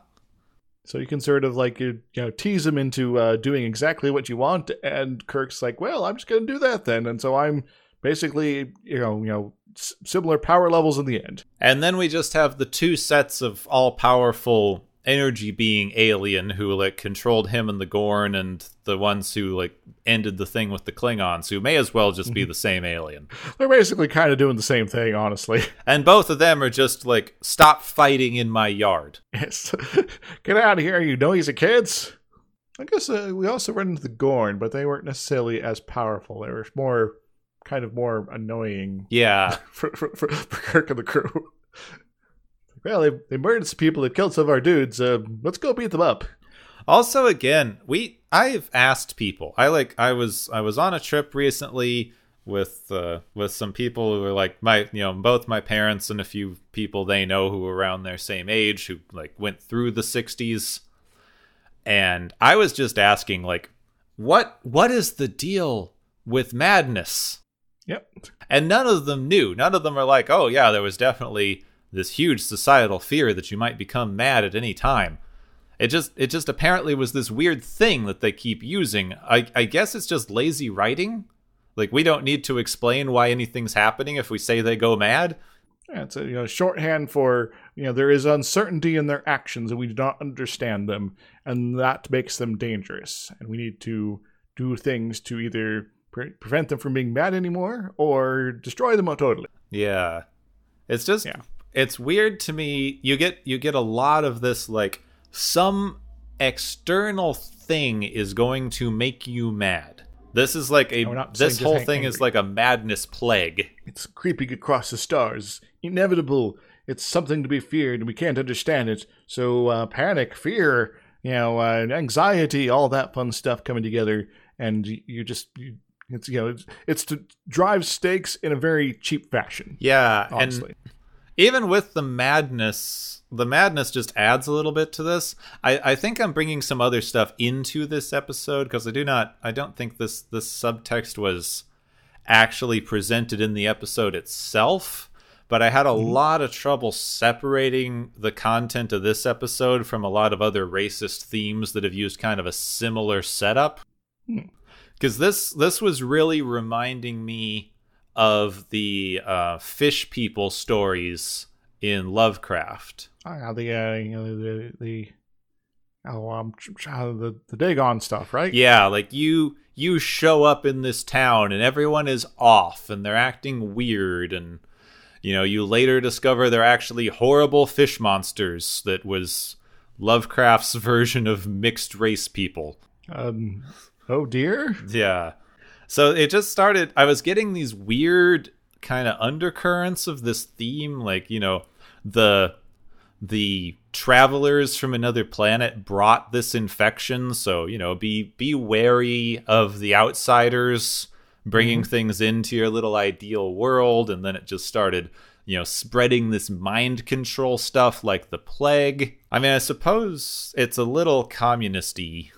So you can sort of like you know tease him into uh, doing exactly what you want, and Kirk's like, "Well, I'm just going to do that then," and so I'm basically you know you know similar power levels in the end. And then we just have the two sets of all powerful energy being alien who like controlled him and the Gorn and the ones who like ended the thing with the Klingons who may as well just be the same alien. They're basically kind of doing the same thing, honestly. And both of them are just like stop fighting in my yard. Yes, get out of here, you noisy kids. I guess uh, we also run into the Gorn, but they weren't necessarily as powerful. They were more kind of more annoying Yeah. for, for, for, for Kirk and the crew. Well, they, they murdered some people. They killed some of our dudes. Uh, let's go beat them up. Also, again, we I've asked people. I like I was I was on a trip recently. with uh, with some people who are like my you know both my parents and a few people they know who are around their same age who like went through the 60s and I was just asking like what what is the deal with madness Yep. and none of them knew. None of them are like oh yeah there was definitely this huge societal fear that you might become mad at any time. It just it just apparently was this weird thing that they keep using. I i guess it's just lazy writing. Like we don't need to explain why anything's happening if we say they go mad. Yeah, it's a you know shorthand for you know there is uncertainty in their actions and we do not understand them and that makes them dangerous. And we need to do things to either pre- prevent them from being mad anymore or destroy them totally. Yeah. It's just Yeah. it's weird to me. You get you get a lot of this like some external thing is going to make you mad. This is like a No, we're not saying this whole thing is like a madness plague. It's creeping across the stars, inevitable. It's something to be feared, and we can't understand it. So uh, panic, fear, you know, uh, anxiety, all that fun stuff coming together, and you, you just you, it's you know it's, it's to drive stakes in a very cheap fashion. Yeah, Honestly, and even with the madness, the madness just adds a little bit to this. I, I think I'm bringing some other stuff into this episode because I do not, I don't think this this subtext was actually presented in the episode itself. But I had a lot of trouble separating the content of this episode from a lot of other racist themes that have used kind of a similar setup. Hmm. Because this this was really reminding me of the uh, fish people stories in Lovecraft. uh, the uh, you know the the oh um uh, the the Dagon stuff, right? Yeah, like you you show up in this town and everyone is off and they're acting weird and you know, you later discover they're actually horrible fish monsters that was Lovecraft's version of mixed race people. Um, oh dear. Yeah. So it just started I was getting these weird kind of undercurrents of this theme like, you know, the the travelers from another planet brought this infection, so, you know, be be wary of the outsiders bringing mm-hmm. things into your little ideal world and then it just started you know spreading this mind control stuff like the plague i mean i suppose it's a little communisty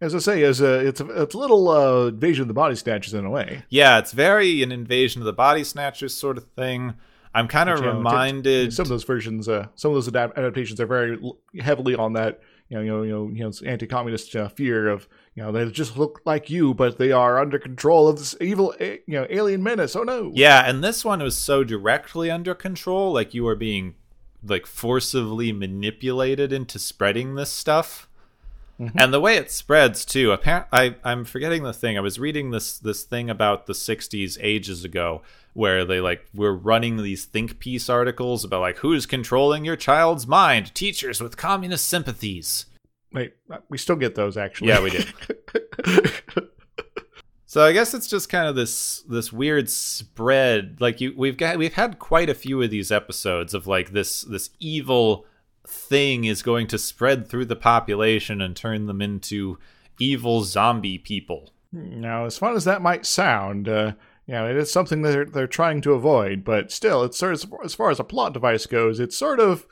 As I say, as a it's a, it's a little uh, invasion of the body snatchers in a way. Yeah, it's very an invasion of the body snatchers sort of thing. I'm kind of reminded. Some of those versions, uh, some of those adap- adaptations are very l- heavily on that. You know, you know, you know, you know anti-communist uh, fear of you know they just look like you, but they are under control of this evil, a- you know, alien menace. Oh no! yeah, and this one was so directly under control, like you were being like forcibly manipulated into spreading this stuff. And the way it spreads too. Apparent, I I'm forgetting the thing. I was reading this this thing about the '60s ages ago, where they like were running these think piece articles about like who's controlling your child's mind, teachers with communist sympathies. Wait, uh, we still get those actually. Yeah, we did. So I guess it's just kind of this this weird spread. Like you, we've got we've had quite a few of these episodes of like this this evil thing is going to spread through the population and turn them into evil zombie people. Now, as fun as that might sound, uh, you know, it is something that they're, they're trying to avoid, but still, it's sort of, as far as a plot device goes, it's sort of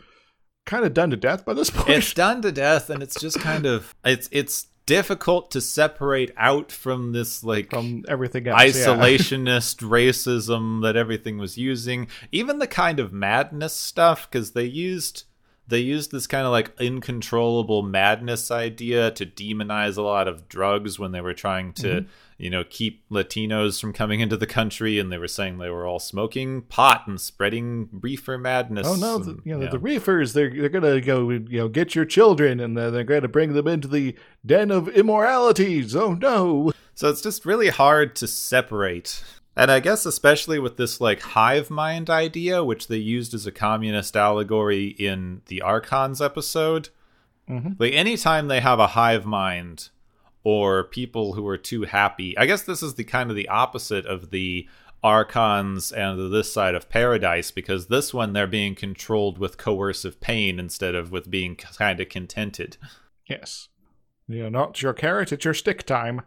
kind of done to death by this point. It's done to death, and it's just kind of it's it's difficult to separate out from this like from everything else. yeah. isolationist racism that everything was using even the kind of madness stuff because they used they used this kind of like uncontrollable madness idea to demonize a lot of drugs when they were trying to Mm-hmm. you know keep latinos from coming into the country and they were saying they were all smoking pot and spreading reefer madness Oh no! The, and- you know yeah. the reefers. They're they're gonna go you know get your children and they're gonna bring them into the den of immoralities. Oh no! So it's just really hard to separate. And I guess especially with this like hive mind idea, which they used as a communist allegory in the Archons episode. Mhm. Like anytime they have a hive mind or people who are too happy, I guess this is the kind of the opposite of the Archons and this side of paradise because this one they're being controlled with coercive pain instead of with being kind of contented. Yes, you know, not your carrot, it's your stick time.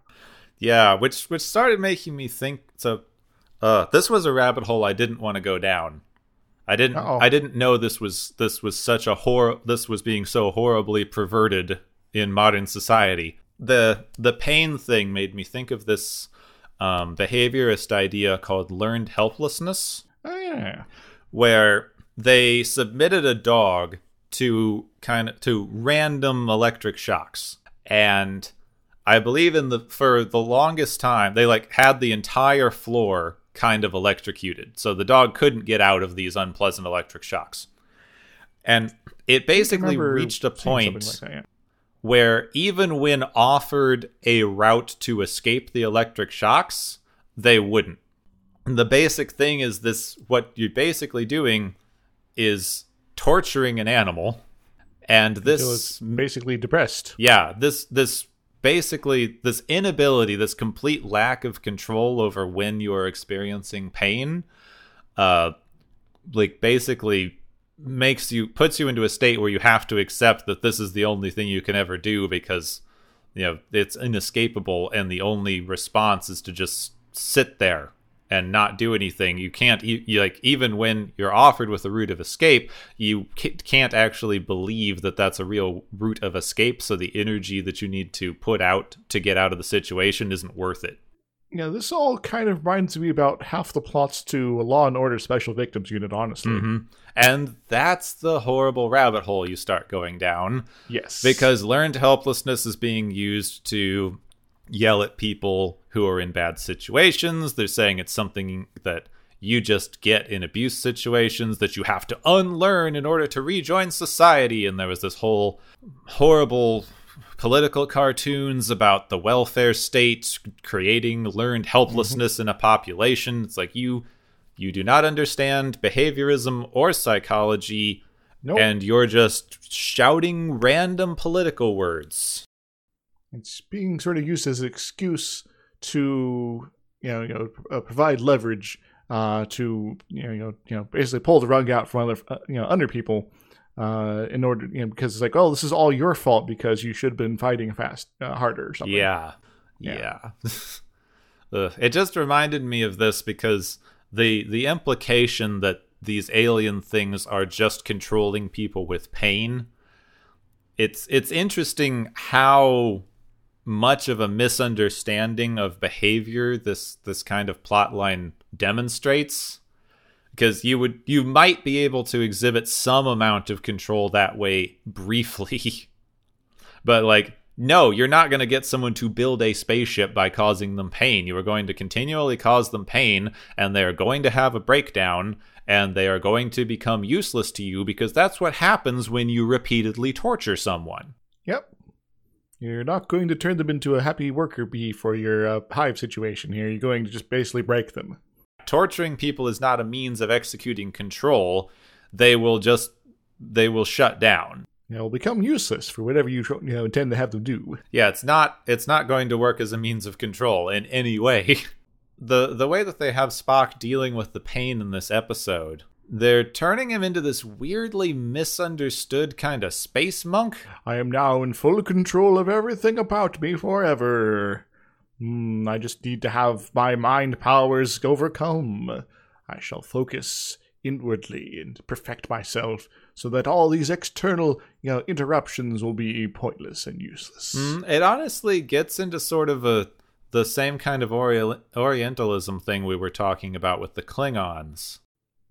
Yeah, which which started making me think. So Uh, this was a rabbit hole I didn't want to go down. I didn't. Uh-oh. I didn't know this was this was such a hor. This was being so horribly perverted in modern society. The the pain thing made me think of this um, behaviorist idea called learned helplessness, Oh yeah. where they submitted a dog to kind of to random electric shocks, and I believe in the for the longest time they like had the entire floor kind of electrocuted, so the dog couldn't get out of these unpleasant electric shocks, and it basically reached a point like that, yeah. where even when offered a route to escape the electric shocks, they wouldn't. The basic thing is this what you're basically doing is torturing an animal and this it's basically depressed. yeah, this this basically this inability, this complete lack of control over when you are experiencing pain uh like basically makes you puts you into a state where you have to accept that this is the only thing you can ever do because you know it's inescapable and the only response is to just sit there and not do anything you can't you, you like even when you're offered with a route of escape you can't actually believe that that's a real route of escape so the energy that you need to put out to get out of the situation isn't worth it. Yeah, this all kind of reminds me about half the plots to a Law and Order Special Victims Unit. Honestly, hmm and that's the horrible rabbit hole you start going down. Yes, because learned helplessness is being used to yell at people who are in bad situations. They're saying it's something that you just get in abuse situations that you have to unlearn in order to rejoin society. And there was this whole horrible political cartoons about the welfare state creating learned helplessness in a population. It's like you you do not understand behaviorism or psychology nope. and you're just shouting random political words. It's being sort of used as an excuse to you know you know uh, provide leverage uh, to you know you know you know basically pull the rug out from other uh, you know under people uh, in order you know because it's like oh this is all your fault because you should have been fighting fast uh, harder or something. Yeah. Yeah. Ugh. it just reminded me of this because the the implication that these alien things are just controlling people with pain it's it's interesting how much of a misunderstanding of behavior this this kind of plot line demonstrates because you would you might be able to exhibit some amount of control that way briefly. But like no you're not going to get someone to build a spaceship by causing them pain. You are going to continually cause them pain and they are going to have a breakdown and they are going to become useless to you because that's what happens when you repeatedly torture someone. Yep. You're not going to turn them into a happy worker bee for your uh, hive situation here. You're going to just basically break them. torturing people is not a means of executing control they will just they will shut down They'll become useless for whatever you you know intend to have them do. yeah it's not it's not going to work as a means of control in any way the the way that they have spock dealing with the pain in this episode they're turning him into this weirdly misunderstood kind of space monk I am now in full control of everything about me forever. Hmm, I just need to have my mind powers overcome. I shall focus inwardly and perfect myself so that all these external, you know, interruptions will be pointless and useless. Mm, it honestly gets into sort of a the same kind of ori- orientalism thing we were talking about with the klingons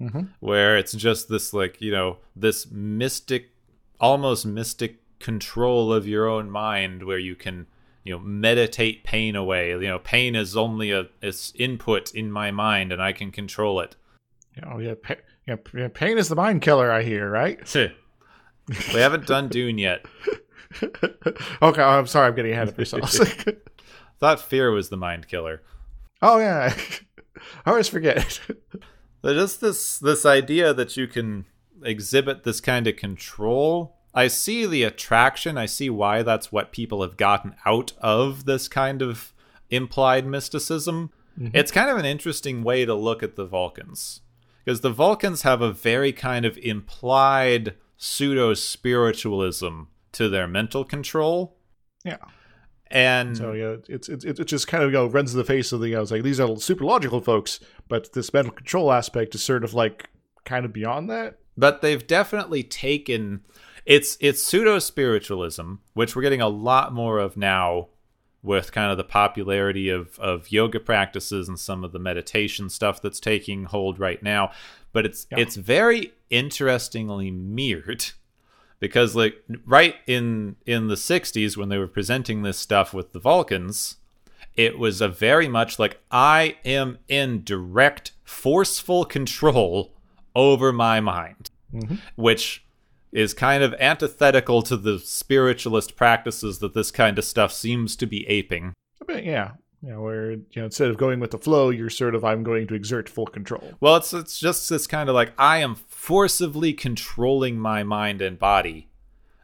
Mhm. where it's just this like you know this mystic almost mystic control of your own mind where you can you know meditate pain away you know pain is only a it's input in my mind and i can control it Oh yeah, pa- yeah, pa- pain is the mind killer. I hear, right? we haven't done dune yet okay, I'm sorry, I'm getting ahead of myself. thought fear was the mind killer oh yeah, I always forget. But just this this idea that you can exhibit this kind of control. I see the attraction. I see why that's what people have gotten out of this kind of implied mysticism. Mm-hmm. It's kind of an interesting way to look at the Vulcans. Because the Vulcans have a very kind of implied pseudo spiritualism to their mental control. yeah, And So yeah, it's it's it just kind of you know runs in the face of the you know, it's like these are super logical folks, but this mental control aspect is sort of like kind of beyond that. but they've definitely taken it's it's pseudo spiritualism, which we're getting a lot more of now with kind of the popularity of of yoga practices and some of the meditation stuff that's taking hold right now. But it's Yeah. it's very interestingly mirrored because like right in in the 60s when they were presenting this stuff with the Vulcans, it was a very much like I am in direct forceful control over my mind, mm-hmm. which is kind of antithetical to the spiritualist practices that this kind of stuff seems to be aping. But yeah, you know, where you know instead of going with the flow, you're sort of I'm going to exert full control. Well, it's it's just this kind of like I am forcibly controlling my mind and body,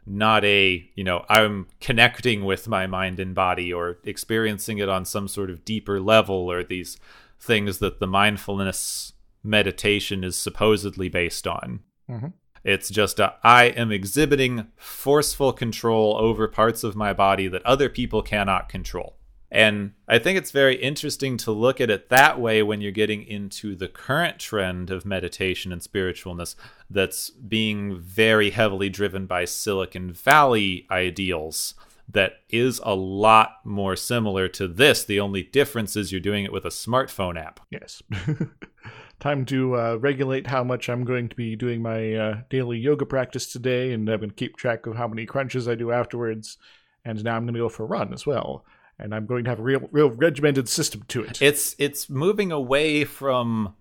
not a, you know, I'm connecting with my mind and body or experiencing it on some sort of deeper level or these things that the mindfulness meditation is supposedly based on. Mhm. It's just a, I am exhibiting forceful control over parts of my body that other people cannot control. And I think it's very interesting to look at it that way when you're getting into the current trend of meditation and spiritualness that's being very heavily driven by Silicon Valley ideals. That is a lot more similar to this. The only difference is you're doing it with a smartphone app. Yes. Time to uh, regulate how much I'm going to be doing my uh, daily yoga practice today, and I'm going to keep track of how many crunches I do afterwards. And now I'm going to go for a run as well, and I'm going to have a real, real regimented system to it. It's it's moving away from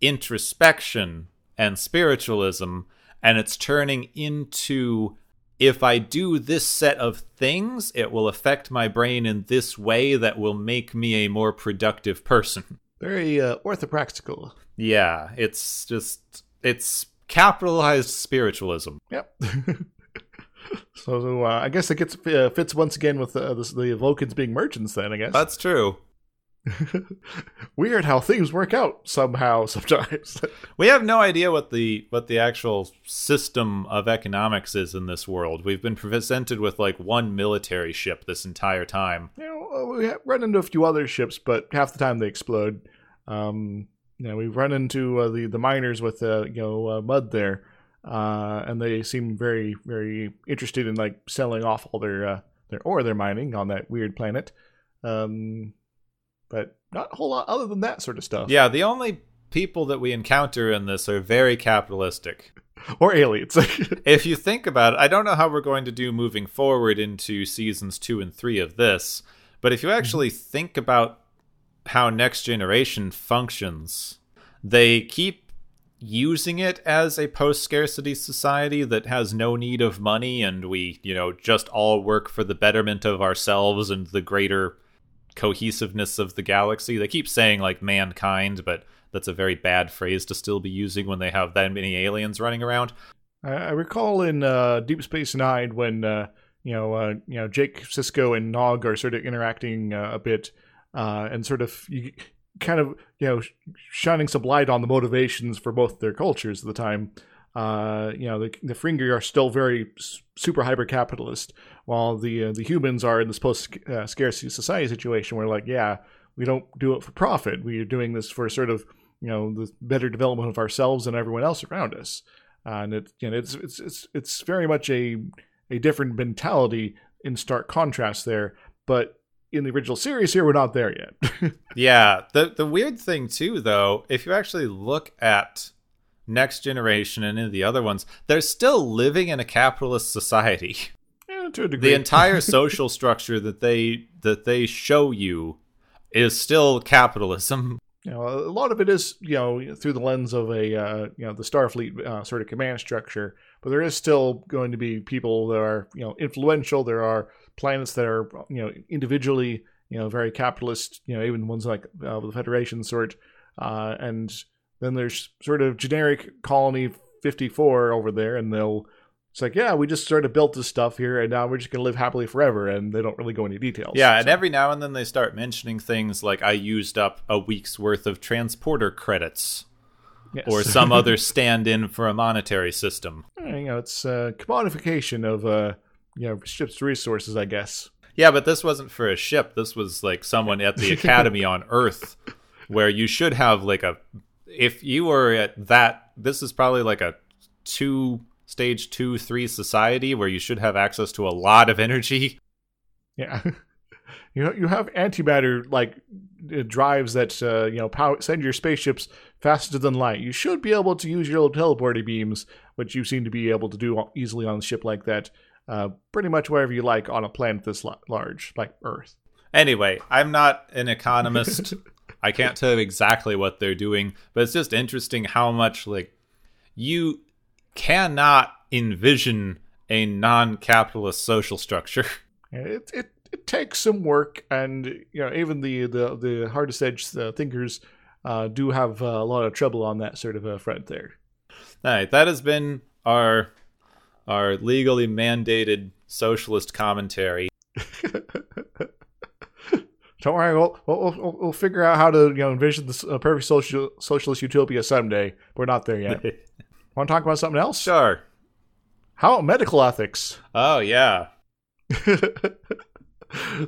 introspection and spiritualism and it's turning into if I do this set of things, it will affect my brain in this way that will make me a more productive person. Very uh, orthopraxical. Yeah, it's just it's capitalized spiritualism. Yep. so, uh, I guess it gets uh, fits once again with uh, this, the Vulcans being merchants. Then I guess That's true. weird how things work out somehow sometimes. We have no idea what the what the actual system of economics is in this world. We've been presented with like one military ship this entire time. you know, we run into a few other ships, but half the time they explode. Um, you know, we've run into uh, the the miners with uh, you know uh, Mudd there, uh, and they seem very very interested in like selling off all their uh, their ore they're mining on that weird planet. Um, but not a whole lot other than that sort of stuff. Yeah, the only people that we encounter in this are very capitalistic. or aliens. If you think about it, I don't know how we're going to do moving forward into seasons two and three of this, but if you actually think about how Next Generation functions, they keep using it as a post scarcity society that has no need of money and we, you know, just all work for the betterment of ourselves and the greater cohesiveness of the galaxy. They keep saying like mankind, but that's a very bad phrase to still be using when they have that many aliens running around. I, I recall in uh, Deep Space Nine when uh, you know uh, you know Jake Sisko and Nog are sort of interacting uh, a bit uh, and sort of you, kind of you know shining some light on the motivations for both their cultures at the time. Uh, you know the the Ferengi are still very super hyper capitalist, while the uh, the humans are in this post uh, scarcity society situation where like yeah we don't do it for profit. We are doing this for sort of you know the better development of ourselves and everyone else around us. Uh, and it you know it's it's it's it's very much a a different mentality in stark contrast there. But in the original series here we're not there yet Yeah, the the weird thing too though, if you actually look at Next Generation and any of the other ones, they're still living in a capitalist society. yeah, to a degree The entire social structure that they that they show you is still capitalism. you know a lot of it is you know through the lens of a uh, you know the starfleet uh, sort of command structure but there is still going to be people that are you know influential there are planets that are you know individually you know very capitalist you know even ones like uh, the federation sort uh, and then there's sort of generic colony 54 over there and they'll it's like yeah we just sort of built this stuff here and now we're just going to live happily forever and they don't really go into details Yeah, and every now and then they start mentioning things like I used up a week's worth of transporter credits yes. or some other stand-in for a monetary system. you know, it's uh, commodification of uh, you know ships' resources, I guess. Yeah, but this wasn't for a ship. This was like someone at the academy on Earth, where you should have like a. If you were at that, this is probably like a two stage two three society where you should have access to a lot of energy. Yeah. You you have antimatter like uh, drives that uh, you know power, send your spaceships faster than light. You should be able to use your little teleporter beams, which you seem to be able to do easily on a ship like that. Uh, pretty much wherever you like on a planet this large, like Earth. Anyway, I'm not an economist. I can't tell you exactly what they're doing, but it's just interesting how much like you cannot envision a non-capitalist social structure. It it it takes some work, and you know even the the the hardest edge uh, thinkers uh, do have uh, a lot of trouble on that sort of a front there. All right, that has been our our legally mandated socialist commentary. Don't worry, we'll, we'll, we'll, figure out how to you know envision the uh, perfect social, socialist utopia someday. We're not there yet. Want to talk about something else? Sure. How about medical ethics? Oh yeah.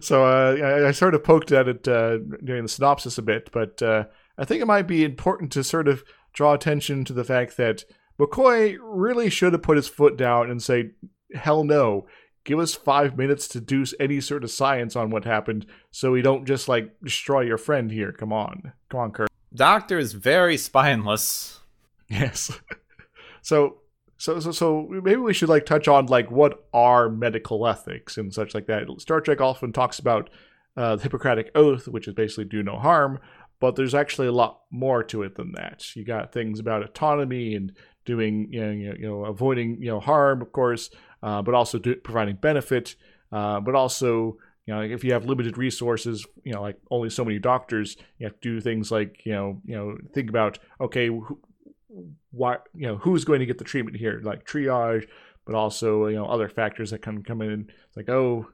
so uh, I, I, sort of poked at it uh, during the synopsis a bit, but uh, I think it might be important to sort of draw attention to the fact that McCoy really should have put his foot down and say, "Hell no." Give us five minutes to do any sort of science on what happened, so we don't just like destroy your friend here. Come on, come on, Kirk. Doctor is very spineless. Yes. so so, so, so maybe we should like touch on like what are medical ethics and such like that. Star Trek often talks about uh, the Hippocratic Oath, which is basically do no harm, but there's actually a lot more to it than that. You got things about autonomy and doing, you know, you know avoiding, you know, harm, of course, uh, but also do, providing benefit, uh, but also you know if you have limited resources you know like only so many doctors you have to do things like you know you know think about okay why you know who's going to get the treatment here, like triage, but also you know other factors that can come in. It's like oh,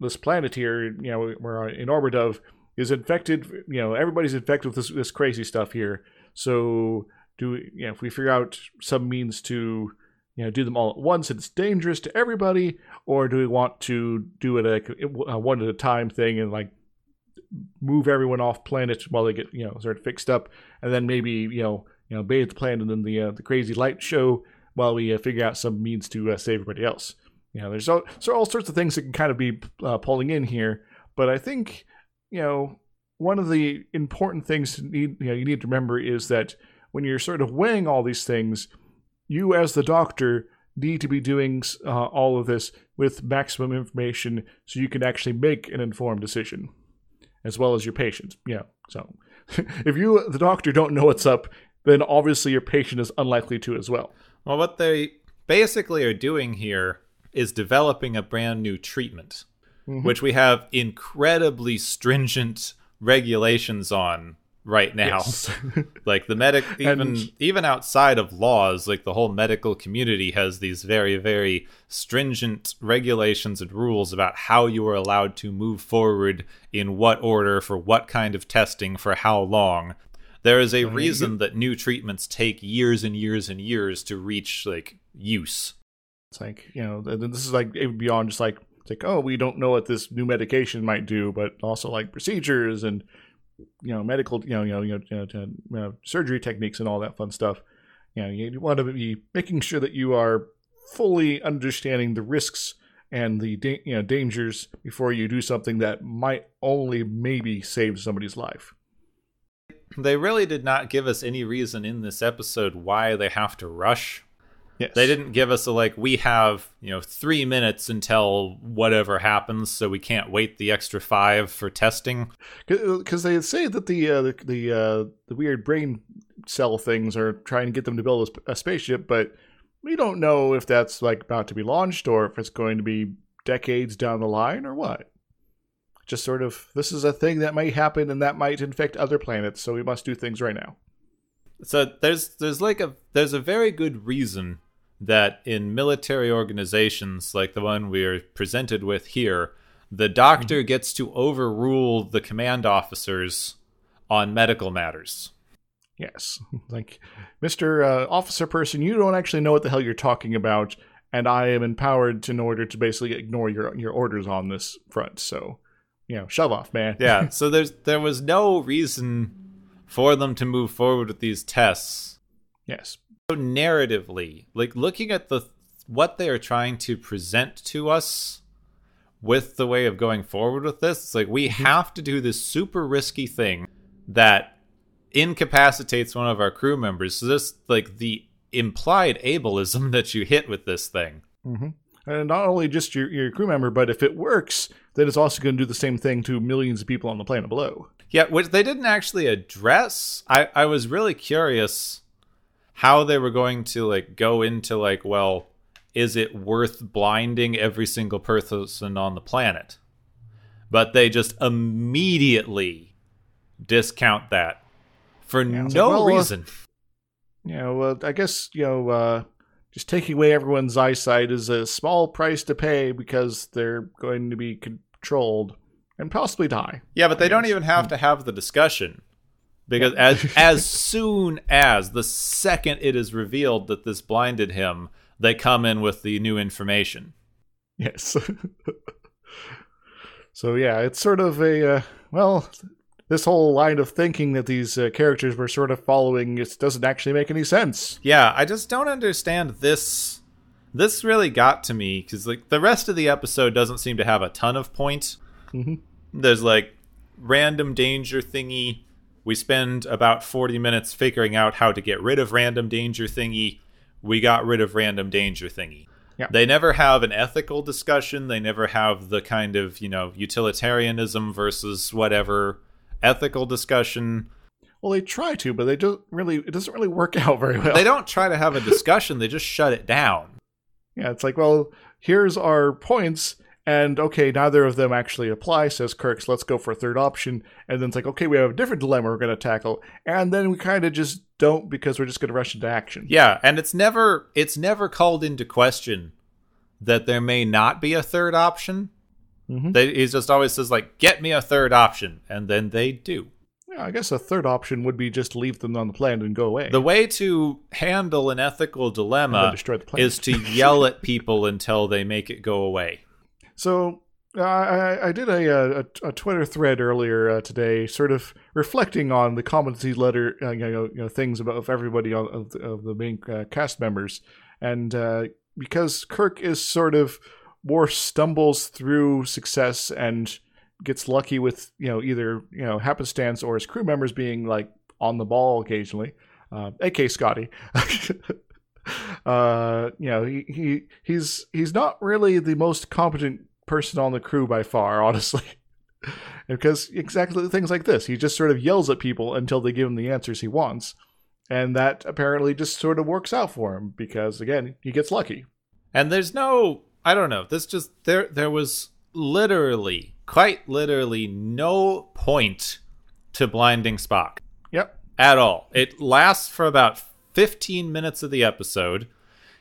this planet here, you know, we're in orbit of is infected. You know, everybody's infected with this this crazy stuff here. So do you know if we figure out some means to you know do them all at once it's dangerous to everybody or do we want to do it a, a one at a time thing and like move everyone off planet while they get you know sort of fixed up and then maybe you know you know, bathe the planet in the uh, the crazy light show while we uh, figure out some means to uh, save everybody else. You know, there's all, so all sorts of things that can kind of be uh, pulling in here, but I think you know one of the important things to need you know you need to remember is that when you're sort of weighing all these things, you as the doctor need to be doing uh, all of this with maximum information so you can actually make an informed decision as well as your patient. Yeah. So if you, the doctor, don't know what's up, then obviously your patient is unlikely to as well. Well, what they basically are doing here is developing a brand new treatment, mm-hmm. which we have incredibly stringent regulations on right now. Yes. like the medic even and, even outside of laws, like the whole medical community has these very very stringent regulations and rules about how you are allowed to move forward in what order for what kind of testing for how long there is a reason that new treatments take years and years and years to reach like use. It's like you know, this is like beyond just like it's like oh, we don't know what this new medication might do, but also like procedures and you know medical you know you know, you know, you know uh, surgery techniques and all that fun stuff. You know, you want to be making sure that you are fully understanding the risks and the da- you know dangers before you do something that might only maybe save somebody's life they really did not give us any reason in this episode why they have to rush. Yes. They didn't give us a like we have, you know, 3 minutes until whatever happens so we can't wait the extra 5 for testing. Cuz they say that the uh, the the, uh, the weird brain cell things are trying to get them to build a, a spaceship, but we don't know if that's like about to be launched or if it's going to be decades down the line or what. Just sort of this is a thing that might happen and that might infect other planets so we must do things right now. So there's there's like a there's a very good reason that in military organizations like the one we're presented with here the doctor mm-hmm. gets to overrule the command officers on medical matters yes like mr uh, officer person you don't actually know what the hell you're talking about and I am empowered to, in order to basically ignore your your orders on this front. So, you know, shove off, man. Yeah. so there's there was no reason for them to move forward with these tests. yes. So narratively, like looking at the what they are trying to present to us with the way of going forward with this, it's like we have to do this super risky thing that incapacitates one of our crew members. So this like the implied ableism that you hit with this thing. hmm And not only just your, your crew member, but if it works, then it's also going to do the same thing to millions of people on the planet below. Yeah, which they didn't actually address. I, I was really curious how they were going to like go into like, well, is it worth blinding every single person on the planet? But they just immediately discount that for Yeah, no like, well, uh, reason. You know, well, I guess, you know, uh, just taking away everyone's eyesight is a small price to pay because they're going to be controlled and possibly die. Yeah, but they don't even have to have the discussion because as as soon as the second it is revealed that this blinded him, they come in with the new information. Yes. so yeah, it's sort of a uh, well, this whole line of thinking that these uh, characters were sort of following it doesn't actually make any sense. Yeah, I just don't understand this. This really got to me because like the rest of the episode doesn't seem to have a ton of point. Mhm. There's like random danger thingy. We spend about 40 minutes figuring out how to get rid of random danger thingy. We got rid of random danger thingy. Yeah. They never have an ethical discussion. They never have the kind of, you know, utilitarianism versus whatever ethical discussion. Well, they try to, but they don't really. It doesn't really work out very well. They don't try to have a discussion, they just shut it down. Yeah, it's like, well, here's our points, and okay, neither of them actually apply, says Kirk's. Let's go for a third option. And then it's like, okay, we have a different dilemma we're going to tackle, and then we kind of just don't because we're just going to rush into action. Yeah, and it's never it's never called into question that there may not be a third option. Mhm. They, he just always says like, "Get me a third option," and then they do. Yeah, I guess a third option would be just leave them on the planet and go away. The way to handle an ethical dilemma is to yell at people until they make it go away. So uh, I, I did a, a, a Twitter thread earlier uh, today, sort of reflecting on the competency letter, uh, you, know, you know, things about everybody on, of, the, of the main uh, cast members, and uh, because Kirk is sort of more stumbles through success and gets lucky with you know either you know happenstance or his crew members being like on the ball occasionally, uh, Scotty. uh, you know, he, he he's he's not really the most competent person on the crew by far, honestly. because exactly things like this, he just sort of yells at people until they give him the answers he wants, and that apparently just sort of works out for him because again, he gets lucky. And there's no I don't know. This just there there was literally quite literally no point to blinding Spock. Yep. at all. It lasts for about 15 minutes of the episode.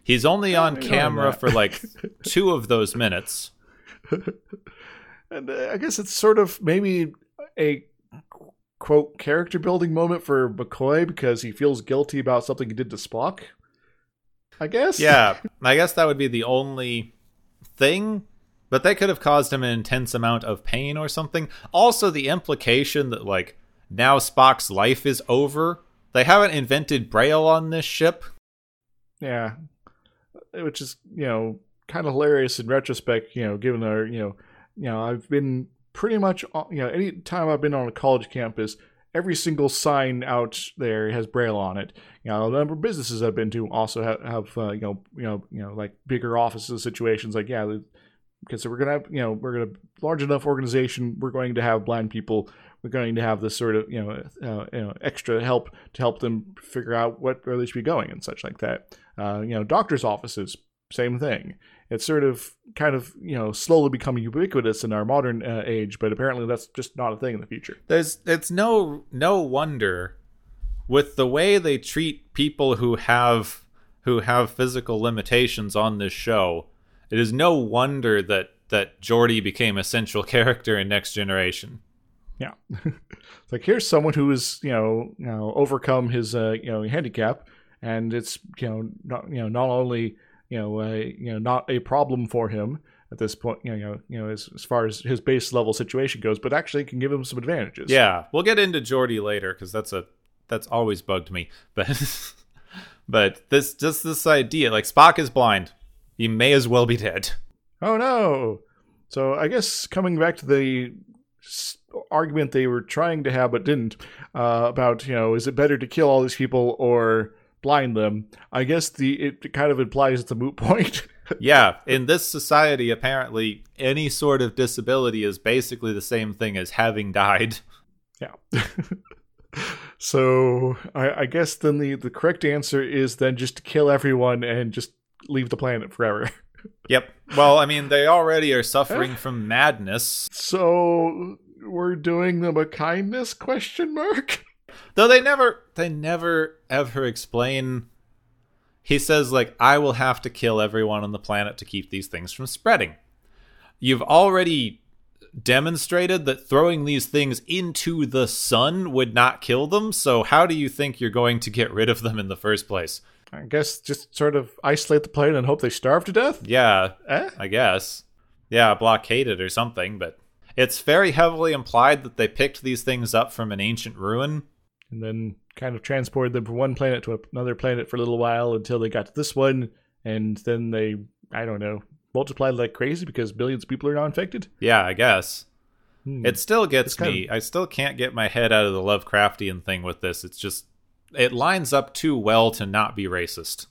He's only on camera than for like two of those minutes. And uh, I guess it's sort of maybe a quote character building moment for McCoy because he feels guilty about something he did to Spock. I guess. Yeah, I guess that would be the only thing. But that could have caused him an intense amount of pain or something. Also, the implication that, like, now Spock's life is over. They haven't invented Braille on this ship. Yeah. Which is, you know, kind of hilarious in retrospect, you know, given our, you know, you know, I've been pretty much, you know, any time I've been on a college campus, every single sign out there has Braille on it. You know, a number of businesses I've been to also have, have uh, you know, you know, you know, like bigger offices situations. Like, yeah, because we're gonna have, you know, we're gonna large enough organization. We're going to have blind people. We're going to have this sort of, you know, uh, you know, extra help to help them figure out what where they should be going and such like that. Uh, you know, doctors' offices, same thing. It's sort of, kind of, you know, slowly becoming ubiquitous in our modern uh, age, but apparently that's just not a thing in the future. There's it's no no wonder with the way they treat people who have who have physical limitations on this show. It is no wonder that that Geordi became a central character in Next Generation. Yeah. it's like here's someone who has, you know, you know, overcome his uh, you know, handicap and it's, you know, not you know, not only you know, uh, you know, not a problem for him at this point. You know, you know, as, as far as his base level situation goes, but actually can give him some advantages. Yeah, we'll get into Geordi later because that's a that's always bugged me. But but this just this idea, like Spock is blind, he may as well be dead. Oh no! So I guess coming back to the s- argument they were trying to have but didn't uh, about you know is it better to kill all these people or blind them? I guess the it kind of implies it's a moot point. yeah, in this society, apparently any sort of disability is basically the same thing as having died. yeah. so I, I guess then the the correct answer is then just to kill everyone and just leave the planet forever. Yep. Well, I mean, they already are suffering from madness. So we're doing them a kindness question mark. Though they never they never ever explain he says like I will have to kill everyone on the planet to keep these things from spreading. You've already demonstrated that throwing these things into the sun would not kill them, so how do you think you're going to get rid of them in the first place? I guess just sort of isolate the planet and hope they starve to death. Yeah, Eh? I guess. Yeah, blockade it or something, but it's very heavily implied that they picked these things up from an ancient ruin. And then kind of transported them from one planet to another planet for a little while until they got to this one, and then they, I don't know, multiplied like crazy because billions of people are now infected. Yeah, I guess. Hmm. It still gets me. I still can't get my head out of the Lovecraftian thing with this. It's just it lines up too well to not be racist.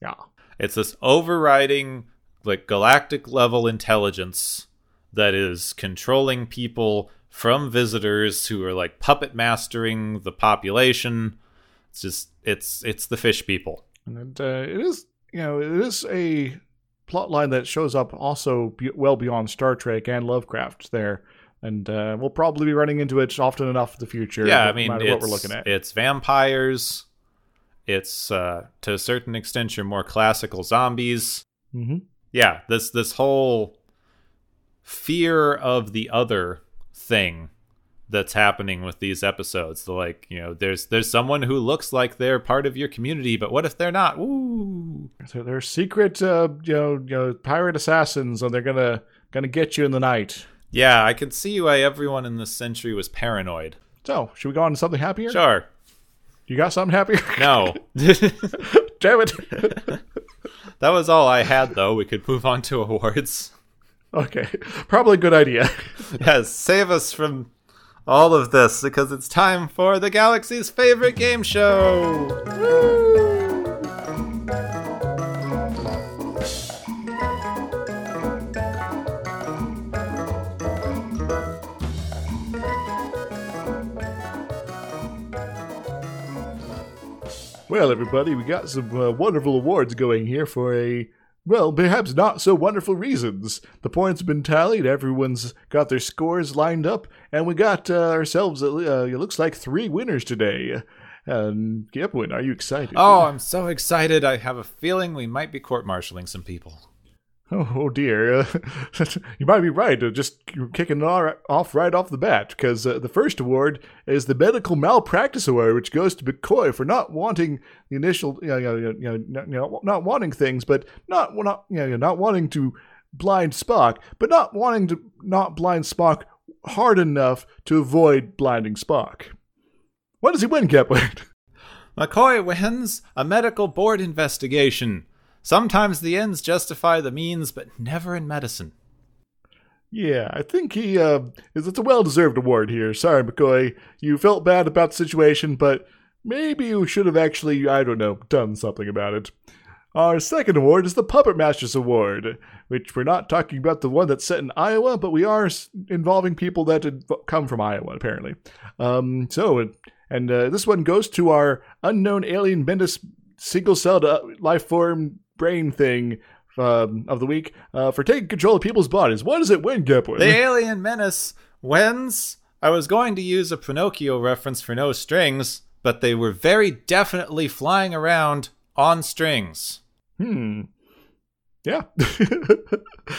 yeah. It's this overriding like galactic level intelligence that is controlling people from visitors who are like puppet mastering the population. It's just it's it's the fish people. And uh, it is, you know, it is a plot line that shows up also be- well beyond Star Trek and Lovecraft there. And uh, we'll probably be running into it often enough in the future. yeah, I mean it's, what we're looking at. it's vampires. It's uh, to a certain extent your more classical zombies. hmm yeah this this whole fear of the other thing that's happening with these episodes the like you know there's there's someone who looks like they're part of your community but what if they're not Ooh. So they're secret, uh, you know, you know, pirate assassins, and they're gonna gonna get you in the night. yeah i can see why everyone in this century was paranoid So, should we go on to something happier? sure You got something happier? no Damn it. that was all i had though we could move on to awards okay, probably a good idea. yes save us from all of this because it's time for the galaxy's favorite game show Well, everybody, we got some uh, wonderful awards going here for a, well, perhaps not so wonderful reasons. The points have been tallied, everyone's got their scores lined up, and we got uh, ourselves, uh, it looks like, three winners today. Um, Gepwin, are you excited? Oh, I'm so excited. I have a feeling we might be court martialing some people. Oh, oh dear. You might be right. Just kicking it off right off the bat, because uh, the first award is the Medical Malpractice Award, which goes to McCoy for not wanting the initial, you know, you know, you know, not wanting things, but not, not, you know, not wanting to blind Spock, but not wanting to not blind Spock hard enough to avoid blinding Spock. What does he win, Gepwin? McCoy wins a medical board investigation. Sometimes the ends justify the means, but never in medicine. Yeah, I think he uh, is. It's a well-deserved award here. Sorry, McCoy, you felt bad about the situation, but maybe you should have actually, I don't know, done something about it. Our second award is the Puppet Masters Award, which we're not talking about the one that's set in Iowa, but we are involving people that had come from Iowa, apparently. Um, so, and, uh, this one goes to our unknown alien Bendis single-celled uh, life form brain thing um, of the week uh, for taking control of people's bodies. What does it win, Gepwin? The alien menace wins. I was going to use a Pinocchio reference for no strings, but they were very definitely flying around on strings. Hmm. Yeah.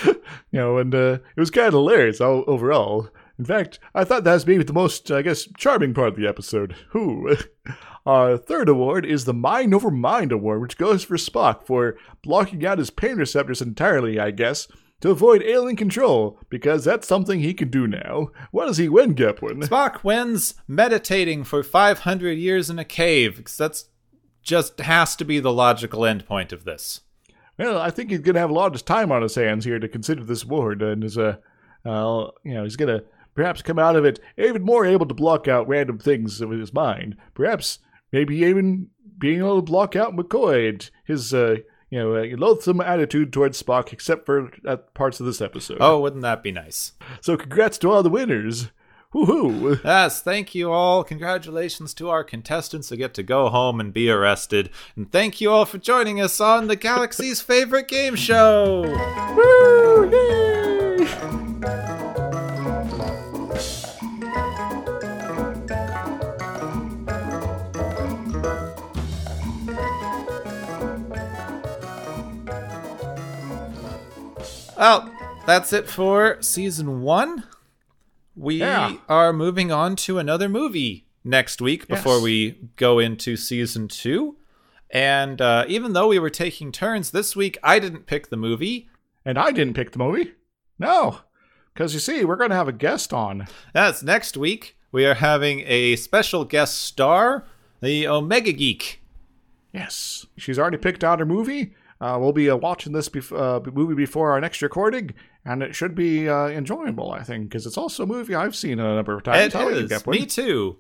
you know, and uh, it was kind of hilarious all, overall. In fact, I thought that was maybe the most, I guess, charming part of the episode. Who? Our third award is the Mind Over Mind Award, which goes for Spock for blocking out his pain receptors entirely, I guess, to avoid alien control, because that's something he can do now. What does he win, Gepwin? Spock wins meditating for 500 years in a cave, because that's just has to be the logical endpoint of this. Well, I think he's going to have a lot of time on his hands here to consider this award, and is a, uh, you know, he's going to perhaps come out of it even more able to block out random things with his mind. Perhaps, maybe even being able to block out McCoy and his, uh, you know, uh, loathsome attitude towards Spock, except for uh, parts of this episode. Oh, wouldn't that be nice? So, congrats to all the winners. Woohoo! Yes, thank you all. Congratulations to our contestants who get to go home and be arrested. And thank you all for joining us on the galaxy's favorite game show. Woo! Yay! Well, that's it for season one. We Yeah. are moving on to another movie next week before Yes. we go into season two. And uh, even though we were taking turns this week, I didn't pick the movie. And I didn't pick the movie. No. Because you see, we're going to have a guest on. That's next week. We are having a special guest star, the Omega Geek. Yes. She's already picked out her movie. Uh, we'll be uh, watching this bef- uh, movie before our next recording, and it should be uh, enjoyable, I think, because it's also a movie I've seen a number of times. It How about you, is. Me too.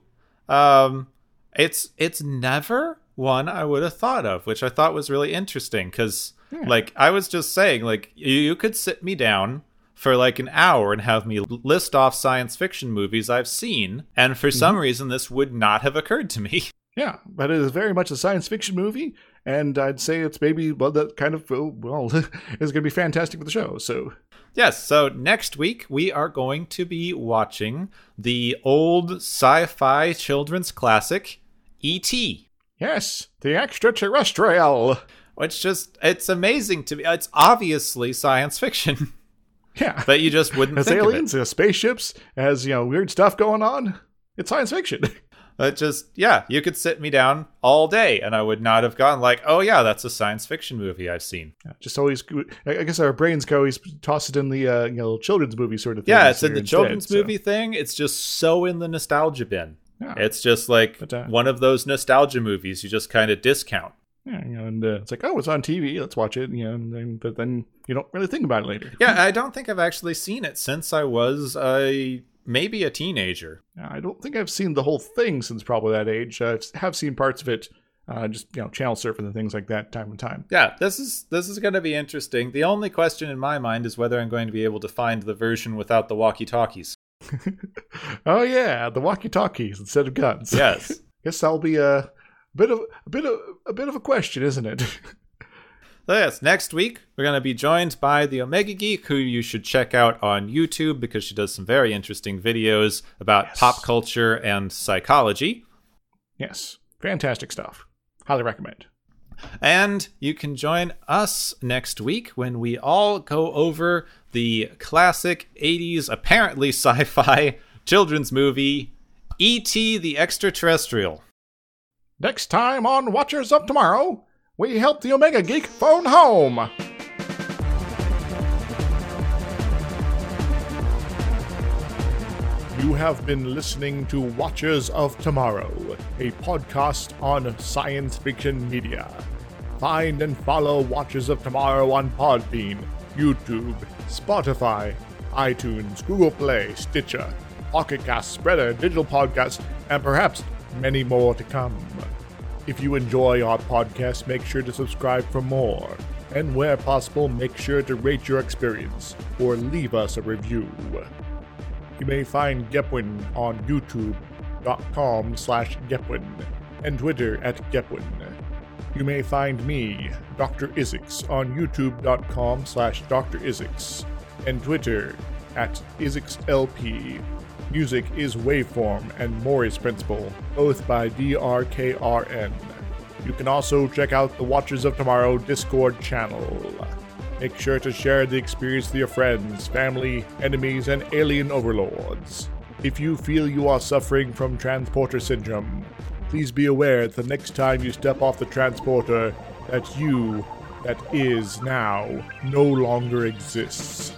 Um, it's it's never one I would have thought of, which I thought was really interesting because, like, I was just saying, like, you, you could sit me down for like an hour and have me list off science fiction movies I've seen, and for some reason this would not have occurred to me. Yeah, but it is very much a science fiction movie, and I'd say it's maybe well that kind of well, is going to be fantastic for the show. So Yes, so next week we are going to be watching the old sci-fi children's classic E.T. yes, the extraterrestrial. which just it's amazing to me. It's obviously science fiction, Yeah, but you just wouldn't think aliens, it. spaceships, as you know weird stuff going on. It's science fiction. It just yeah, you could sit me down all day, and I would not have gone like, oh yeah, that's a science fiction movie I've seen. Yeah, just always, I I guess our brains go always toss it in the uh, you know children's movie sort of thing. Yeah, it's in the instead, children's so- movie thing. It's just so in the nostalgia bin. Yeah. It's just like But, uh, one of those nostalgia movies you just kind of discount. Yeah, you know, and uh, it's like, oh, it's on TV, let's watch it. You know, and then, but then you don't really think about it later. Yeah, I don't think I've actually seen it since I was a maybe a teenager. I don't think I've seen the whole thing since probably that age. I have seen parts of it, uh, just you know, channel surfing and things like that, time and time. Yeah, this is this is going to be interesting. The only question in my mind is whether I'm going to be able to find the version without the walkie-talkies. Oh yeah, the walkie-talkies instead of guns. Yes. guess that'll be a bit of a bit of a bit of a question, isn't it? Yes, next week we're going to be joined by the Omega Geek, who you should check out on YouTube because she does some very interesting videos about Yes. pop culture and psychology. yes, fantastic stuff. Highly recommend. And you can join us next week when we all go over the classic 80s, apparently sci fi children's movie, E.T. the Extraterrestrial. Next time on Watchers of Tomorrow, we help the Omega Geek phone home. You have been listening to Watchers of Tomorrow, a podcast on science fiction media. Find and follow Watchers of Tomorrow on Podbean, YouTube, Spotify, iTunes, Google Play, Stitcher, Pocket Cast, Spreaker, Digital Podcast, and perhaps many more to come. If you enjoy our podcast, make sure to subscribe for more. And where possible, make sure to rate your experience or leave us a review. You may find Gepwin on youtube.com slash Gepwin and Twitter at Gepwin. You may find me, Dr. Izixs, on youtube.com slash Dr. Izixs and Twitter at IzixsLP. Music is Waveform and Mori's Principle, both by DRKRN. You can also check out the Watchers of Tomorrow Discord channel. Make sure to share the experience with your friends, family, enemies, and alien overlords. If you feel you are suffering from transporter syndrome, please be aware that the next time you step off the transporter, that you, that is now, no longer exists.